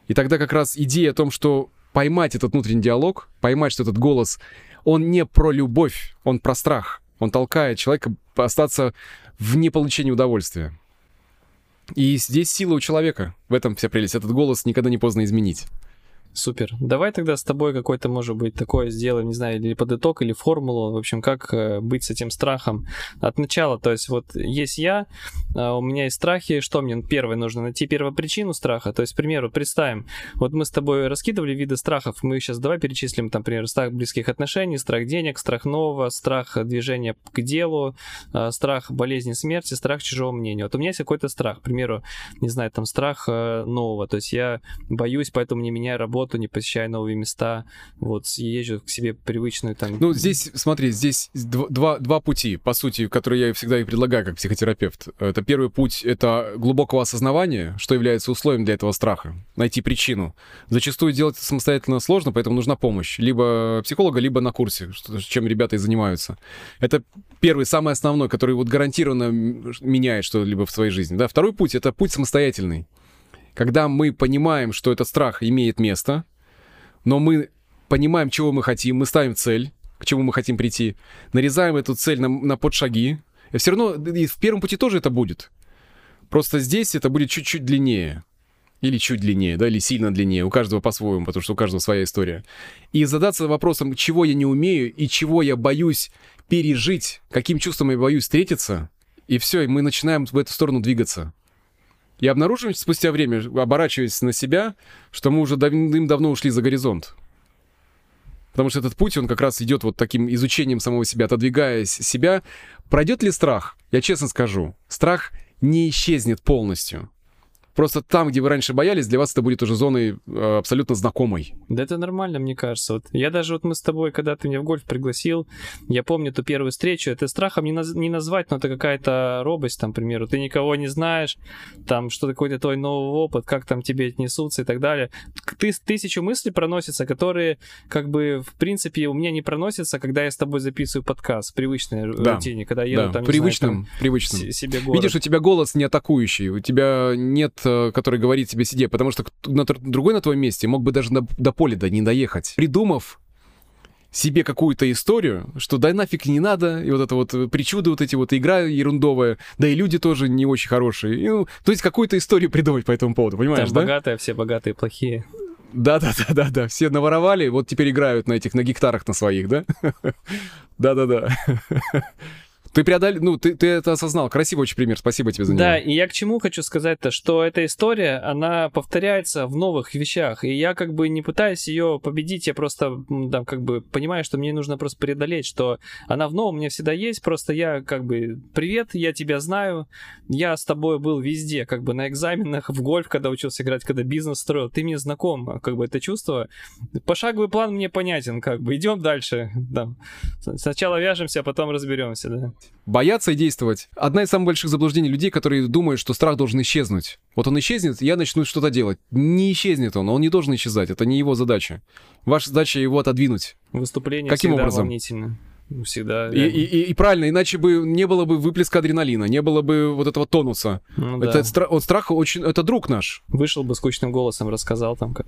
[SPEAKER 1] И тогда как раз идея о том, что поймать этот внутренний диалог, поймать, что этот голос, он не про любовь, он про страх. Он толкает человека остаться в неполучении удовольствия. И здесь сила у человека. В этом вся прелесть. Этот голос никогда не поздно изменить.
[SPEAKER 2] Супер. Давай тогда с тобой какой-то, может быть, такое сделаем, не знаю, или под итог, или формулу, в общем, как э, быть с этим страхом от начала. То есть вот есть я, а, у меня есть страхи, что мне первое нужно найти первопричину страха. То есть, к примеру, представим, вот мы с тобой раскидывали виды страхов, мы сейчас давай перечислим, там, например, страх близких отношений, страх денег, страх нового, страх движения к делу, а, страх болезни смерти, страх чужого мнения. Вот у меня есть какой-то страх, к примеру, не знаю, там, страх э, нового, то есть я боюсь, поэтому не меняю работу, работу, не посещаю новые места, вот, езжу к себе привычную там...
[SPEAKER 1] Ну, здесь, смотри, здесь два, два пути, по сути, которые я всегда и предлагаю как психотерапевт. Это первый путь — это глубокого осознавания, что является условием для этого страха, найти причину. Зачастую делать это самостоятельно сложно, поэтому нужна помощь. Либо психолога, либо на курсе, чем ребята и занимаются. Это первый, самый основной, который вот гарантированно меняет что-либо в своей жизни. Да? Второй путь — это путь самостоятельный когда мы понимаем, что этот страх имеет место, но мы понимаем, чего мы хотим, мы ставим цель, к чему мы хотим прийти, нарезаем эту цель на, на подшаги, и все равно и в первом пути тоже это будет. Просто здесь это будет чуть-чуть длиннее. Или чуть длиннее, да, или сильно длиннее. У каждого по-своему, потому что у каждого своя история. И задаться вопросом, чего я не умею и чего я боюсь пережить, каким чувством я боюсь встретиться, и все, и мы начинаем в эту сторону двигаться. И обнаруживаем спустя время, оборачиваясь на себя, что мы уже давным-давно ушли за горизонт. Потому что этот путь, он как раз идет вот таким изучением самого себя, отодвигаясь себя. Пройдет ли страх? Я честно скажу, страх не исчезнет полностью. Просто там, где вы раньше боялись, для вас это будет уже зоной э, абсолютно знакомой.
[SPEAKER 2] Да это нормально, мне кажется. Вот я даже вот мы с тобой, когда ты меня в гольф пригласил, я помню ту первую встречу, это страхом не, наз... не назвать, но это какая-то робость, там, к примеру, ты никого не знаешь, там, что какой-то твой новый опыт, как там тебе отнесутся и так далее. Ты тысячу мыслей проносятся, которые, как бы, в принципе, у меня не проносятся, когда я с тобой записываю подкаст в привычной да. рутине, когда я
[SPEAKER 1] да. там, привычным, знаю, там, привычным. себе город. Видишь, у тебя голос не атакующий, у тебя нет который говорит тебе сиди, потому что на, другой на твоем месте мог бы даже до, до поля до не доехать. Придумав себе какую-то историю, что да нафиг не надо, и вот это вот причуды вот эти вот, игра ерундовая, да и люди тоже не очень хорошие. И, ну, то есть какую-то историю придумать по этому поводу, понимаешь,
[SPEAKER 2] Там
[SPEAKER 1] да?
[SPEAKER 2] богатые, а все богатые плохие.
[SPEAKER 1] Да-да-да-да-да, все наворовали, вот теперь играют на этих, на гектарах на своих, да? (laughs) Да-да-да. Ты преодолел, ну, ты, ты это осознал. Красивый очень пример, спасибо тебе за него.
[SPEAKER 2] Да, и я к чему хочу сказать-то, что эта история, она повторяется в новых вещах, и я как бы не пытаюсь ее победить, я просто, там, как бы понимаю, что мне нужно просто преодолеть, что она в новом меня всегда есть, просто я как бы, привет, я тебя знаю, я с тобой был везде, как бы на экзаменах, в гольф, когда учился играть, когда бизнес строил, ты мне знаком, как бы это чувство. Пошаговый план мне понятен, как бы, идем дальше, да. Сначала вяжемся, а потом разберемся, да.
[SPEAKER 1] Бояться и действовать. Одна из самых больших заблуждений людей, которые думают, что страх должен исчезнуть. Вот он исчезнет, я начну что-то делать. Не исчезнет он, он не должен исчезать, это не его задача. Ваша задача его отодвинуть.
[SPEAKER 2] Выступление
[SPEAKER 1] Каким
[SPEAKER 2] всегда
[SPEAKER 1] образом?
[SPEAKER 2] волнительно. Всегда.
[SPEAKER 1] И, и- и- и правильно, иначе бы не было бы выплеска адреналина, не было бы вот этого тонуса.
[SPEAKER 2] Ну да.
[SPEAKER 1] Это стра- он страх очень, это друг наш.
[SPEAKER 2] Вышел бы скучным голосом, рассказал там как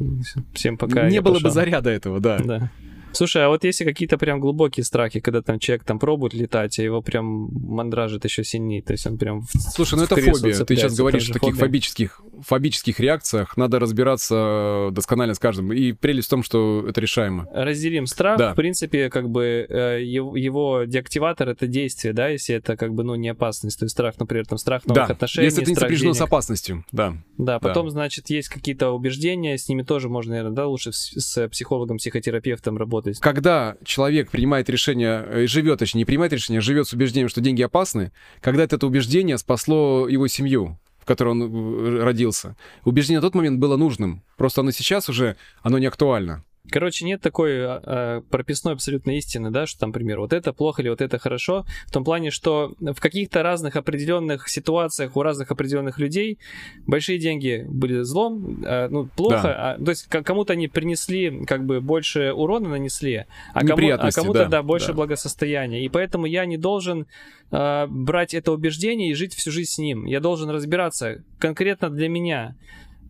[SPEAKER 2] всем пока.
[SPEAKER 1] не было
[SPEAKER 2] пошёл.
[SPEAKER 1] бы заряда этого, да.
[SPEAKER 2] Да. Слушай, а вот если какие-то прям глубокие страхи, когда там человек там пробует летать, а его прям мандражит еще сильнее, то есть он прям...
[SPEAKER 1] Слушай, ну это фобия. Ты сейчас говоришь о таких
[SPEAKER 2] фобия.
[SPEAKER 1] фобических, фобических реакциях. Надо разбираться досконально с каждым. И прелесть в том, что это решаемо.
[SPEAKER 2] Разделим страх,
[SPEAKER 1] Да.
[SPEAKER 2] в принципе, как бы э, его, деактиватор это действие, да, если это как бы, ну, не опасность, то есть страх, например, там страх новых
[SPEAKER 1] Да,
[SPEAKER 2] отношений,
[SPEAKER 1] если это не сопряжено с
[SPEAKER 2] денег.
[SPEAKER 1] опасностью, да.
[SPEAKER 2] Да, потом, значит, есть какие-то убеждения, с ними тоже можно, наверное, да, лучше с, с психологом, психотерапевтом работать.
[SPEAKER 1] Когда человек принимает решение, э, живет, точнее, не принимает решение, а живет с убеждением, что деньги опасны, когда это убеждение спасло его семью, в которой он э, родился. Убеждение на тот момент было нужным. Просто оно сейчас уже, оно не актуально.
[SPEAKER 2] Короче, нет такой а, а, прописной абсолютно истины, да, что там, например, вот это плохо или вот это хорошо, в том плане, что в каких-то разных определенных ситуациях у разных определенных людей большие деньги были злом, а, ну, плохо, а, то есть кому-то они принесли, как бы, больше урона нанесли, а, кому, а кому-то,
[SPEAKER 1] да,
[SPEAKER 2] да, больше
[SPEAKER 1] да.
[SPEAKER 2] благосостояния, и поэтому я не должен а, брать это убеждение и жить всю жизнь с ним, я должен разбираться конкретно для меня,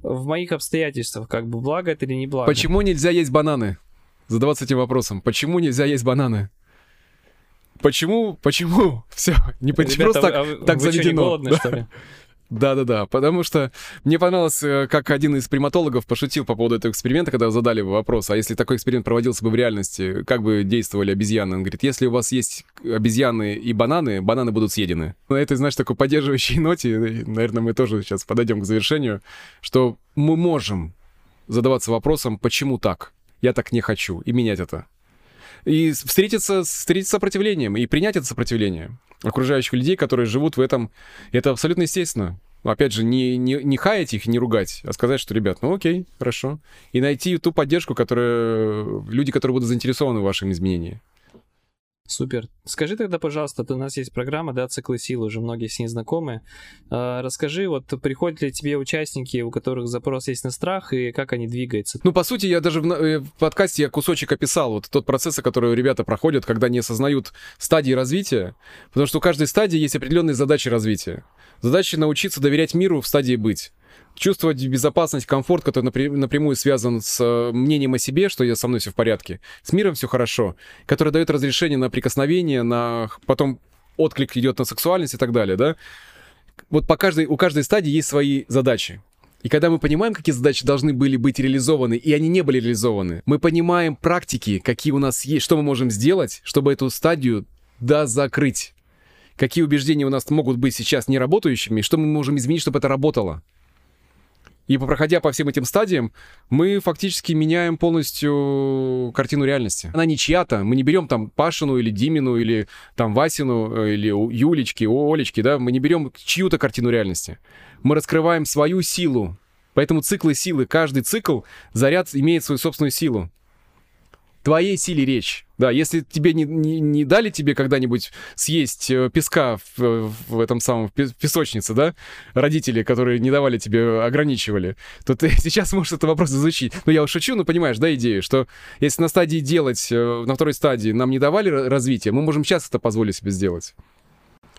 [SPEAKER 2] в моих обстоятельствах, как бы, благо это или не благо.
[SPEAKER 1] Почему нельзя есть бананы? Задаваться этим вопросом. Почему нельзя есть бананы? Почему? Почему? (laughs) Все, не
[SPEAKER 2] Ребята,
[SPEAKER 1] просто так,
[SPEAKER 2] а вы-
[SPEAKER 1] так
[SPEAKER 2] вы что, не
[SPEAKER 1] заведено.
[SPEAKER 2] голодны,
[SPEAKER 1] Да.
[SPEAKER 2] что ли?
[SPEAKER 1] Да-да-да, потому что мне понравилось, э, как один из приматологов пошутил по поводу этого эксперимента, когда задали вопрос, а если такой эксперимент проводился бы в реальности, как бы действовали обезьяны? Он говорит, если у вас есть обезьяны и бананы, бананы будут съедены. На этой, знаешь, такой поддерживающей ноте, э, наверное, мы тоже сейчас подойдем к завершению, что мы можем задаваться вопросом, почему так? Я так не хочу, и менять это. И встретиться, встретиться с сопротивлением, и принять это сопротивление окружающих людей, которые живут в этом. Это абсолютно естественно. Опять же, не, не, не хаять их, не ругать, а сказать, что, ребят, ну окей, хорошо. И найти ту поддержку, которая... Люди, которые будут заинтересованы в вашем изменении.
[SPEAKER 2] Супер. Скажи тогда, пожалуйста, у нас есть программа, да, циклы сил, уже многие с ней знакомы. А, расскажи, вот приходят ли тебе участники, у которых запрос есть на страх, и как они двигаются?
[SPEAKER 1] Ну, по сути, я даже в, э, в подкасте я кусочек описал вот тот процесс, который ребята проходят, когда не осознают стадии развития, потому что у каждой стадии есть определенные задачи развития. Задача научиться доверять миру в стадии быть. Чувствовать безопасность, комфорт, который напря- напрямую связан с э, мнением о себе, что я со мной все в порядке, с миром все хорошо, который дает разрешение на прикосновение, на потом отклик идет на сексуальность и так далее, да. Вот по каждой, у каждой стадии есть свои задачи. И когда мы понимаем, какие задачи должны были быть реализованы, и они не были реализованы, мы понимаем практики, какие у нас есть, что мы можем сделать, чтобы эту стадию да закрыть. Какие убеждения у нас могут быть сейчас не работающими, и что мы можем изменить, чтобы это работало. И проходя по всем этим стадиям, мы фактически меняем полностью картину реальности. Она не чья-то. Мы не берем там Пашину или Димину, или там Васину, э, или Юлечки, Олечки, да. Мы не берем чью-то картину реальности. Мы раскрываем свою силу. Поэтому циклы силы, каждый цикл, заряд имеет свою собственную силу. Твоей силе речь. Да, если тебе не, не, не дали тебе когда-нибудь съесть э, песка в, в этом самом песочнице, да, родители, которые не давали тебе, ограничивали, то ты (laughs) сейчас можешь этот вопрос изучить. Ну, я уж шучу, но понимаешь, да, идею, что если на стадии делать, э, на второй стадии нам не давали ра- развития, мы можем сейчас это позволить себе сделать.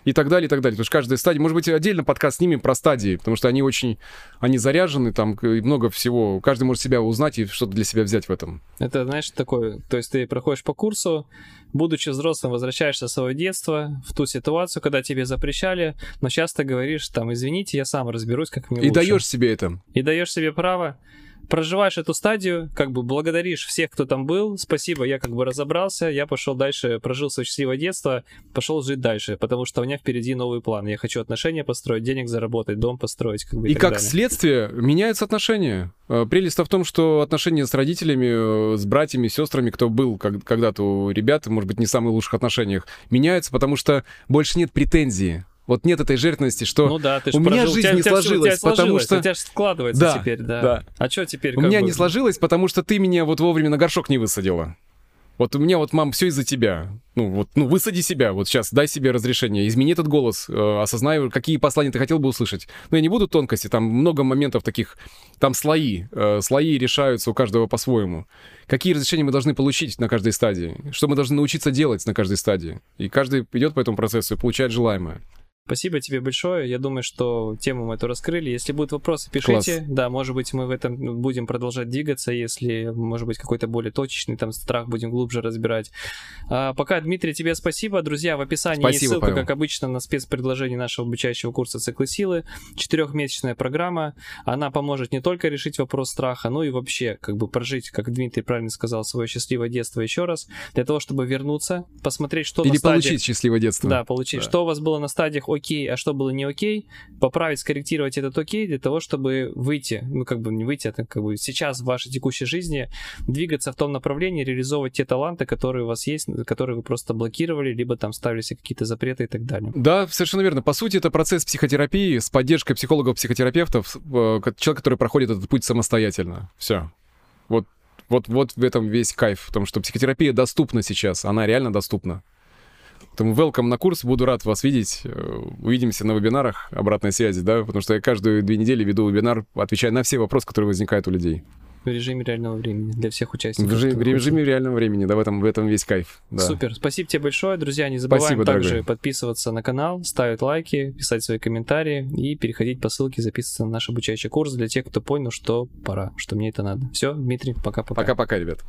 [SPEAKER 1] И так далее, и так далее. Потому что каждая стадия, может быть, отдельно подкаст снимем про стадии, потому что они очень, они заряжены, там и много всего. Каждый может себя узнать и что-то для себя взять в этом.
[SPEAKER 2] Это, знаешь, такое, то есть ты проходишь по курсу, будучи взрослым, возвращаешься в свое детство, в ту ситуацию, когда тебе запрещали, но часто говоришь, там, извините, я сам разберусь, как мне
[SPEAKER 1] И
[SPEAKER 2] лучше.
[SPEAKER 1] даешь себе это.
[SPEAKER 2] И даешь себе право проживаешь эту стадию, как бы благодаришь всех, кто там был, спасибо, я как бы разобрался, я пошел дальше, прожил свое счастливое детство, пошел жить дальше, потому что у меня впереди новый план. Я хочу отношения построить, денег заработать, дом построить, как бы и,
[SPEAKER 1] И как
[SPEAKER 2] далее.
[SPEAKER 1] следствие меняются отношения. Э, Прелесть в том, что отношения с родителями, э, с братьями, сестрами, кто был когда-то у ребят, может быть, не в самых лучших отношениях, меняются, потому что больше нет претензии. Вот нет этой жертвенности, что
[SPEAKER 2] Ну да, ты
[SPEAKER 1] у меня
[SPEAKER 2] прожил,
[SPEAKER 1] жизнь
[SPEAKER 2] у тебя-
[SPEAKER 1] не
[SPEAKER 2] у тебя у тебя
[SPEAKER 1] потому
[SPEAKER 2] сложилось,
[SPEAKER 1] что-
[SPEAKER 2] У тебя же складывается
[SPEAKER 1] Да,
[SPEAKER 2] теперь, да.
[SPEAKER 1] да.
[SPEAKER 2] А что теперь?
[SPEAKER 1] у меня
[SPEAKER 2] бы?
[SPEAKER 1] не сложилось, потому что ты меня вот вовремя на горшок не высадила. Вот у меня вот, мам, все из-за тебя. Ну вот, ну высади себя. Вот сейчас дай себе разрешение. Измени этот голос. э, осознай, какие послания ты хотел бы услышать. Но я не буду тонкости. Там много моментов таких. Там слои. э, слои решаются у каждого по-своему. Какие разрешения мы должны получить на каждой стадии? Что мы должны научиться делать на каждой стадии? И каждый идет по этому процессу и получает желаемое.
[SPEAKER 2] Спасибо тебе большое. Я думаю, что тему мы эту раскрыли. Если будут вопросы, пишите. Да, может быть, мы в этом будем продолжать двигаться, если, может быть, какой-то более точечный там страх будем глубже разбирать. А, пока, Дмитрий, тебе спасибо. Друзья, в описании есть
[SPEAKER 1] Спасибо,
[SPEAKER 2] ссылка,
[SPEAKER 1] Павел.
[SPEAKER 2] как обычно, на спецпредложение нашего обучающего курса «Циклы силы». Четырехмесячная программа. Она поможет не только решить вопрос страха, но и вообще как бы прожить, как Дмитрий правильно сказал, свое счастливое детство еще раз, для того, чтобы вернуться, посмотреть, что
[SPEAKER 1] Или
[SPEAKER 2] на стадиях-
[SPEAKER 1] получить счастливое детство.
[SPEAKER 2] да, получить,
[SPEAKER 1] Да.
[SPEAKER 2] что у вас было на стадиях окей, а что было не окей, поправить, скорректировать этот окей для того, чтобы выйти, ну как бы не выйти, а так как бы сейчас в вашей текущей жизни двигаться в том направлении, реализовывать те таланты, которые у вас есть, которые вы просто блокировали, либо там ставили себе какие-то запреты и так далее.
[SPEAKER 1] Да, совершенно верно. По сути, это процесс психотерапии с поддержкой психологов-психотерапевтов, э, человек, который проходит этот путь самостоятельно. Все. Вот, вот, вот в этом весь кайф, в том, что психотерапия доступна сейчас, она реально доступна. Поэтому welcome на курс, буду рад вас видеть. Э, Увидимся на вебинарах обратной связи, да, потому что я каждую две недели веду вебинар, отвечая на все вопросы, которые возникают у людей.
[SPEAKER 2] В режиме реального времени для всех
[SPEAKER 1] В
[SPEAKER 2] участников.
[SPEAKER 1] режиме, в режиме реального времени, да, в этом, в этом весь кайф. Да.
[SPEAKER 2] Супер, спасибо тебе большое, друзья. Не забываем
[SPEAKER 1] Спасибо,
[SPEAKER 2] также
[SPEAKER 1] дорогой.
[SPEAKER 2] подписываться на канал, ставить лайки, писать свои комментарии и переходить по ссылке, записываться на наш обучающий курс для тех, кто понял, что пора, что мне это надо. Все, Дмитрий, пока-пока.
[SPEAKER 1] Пока-пока, ребят.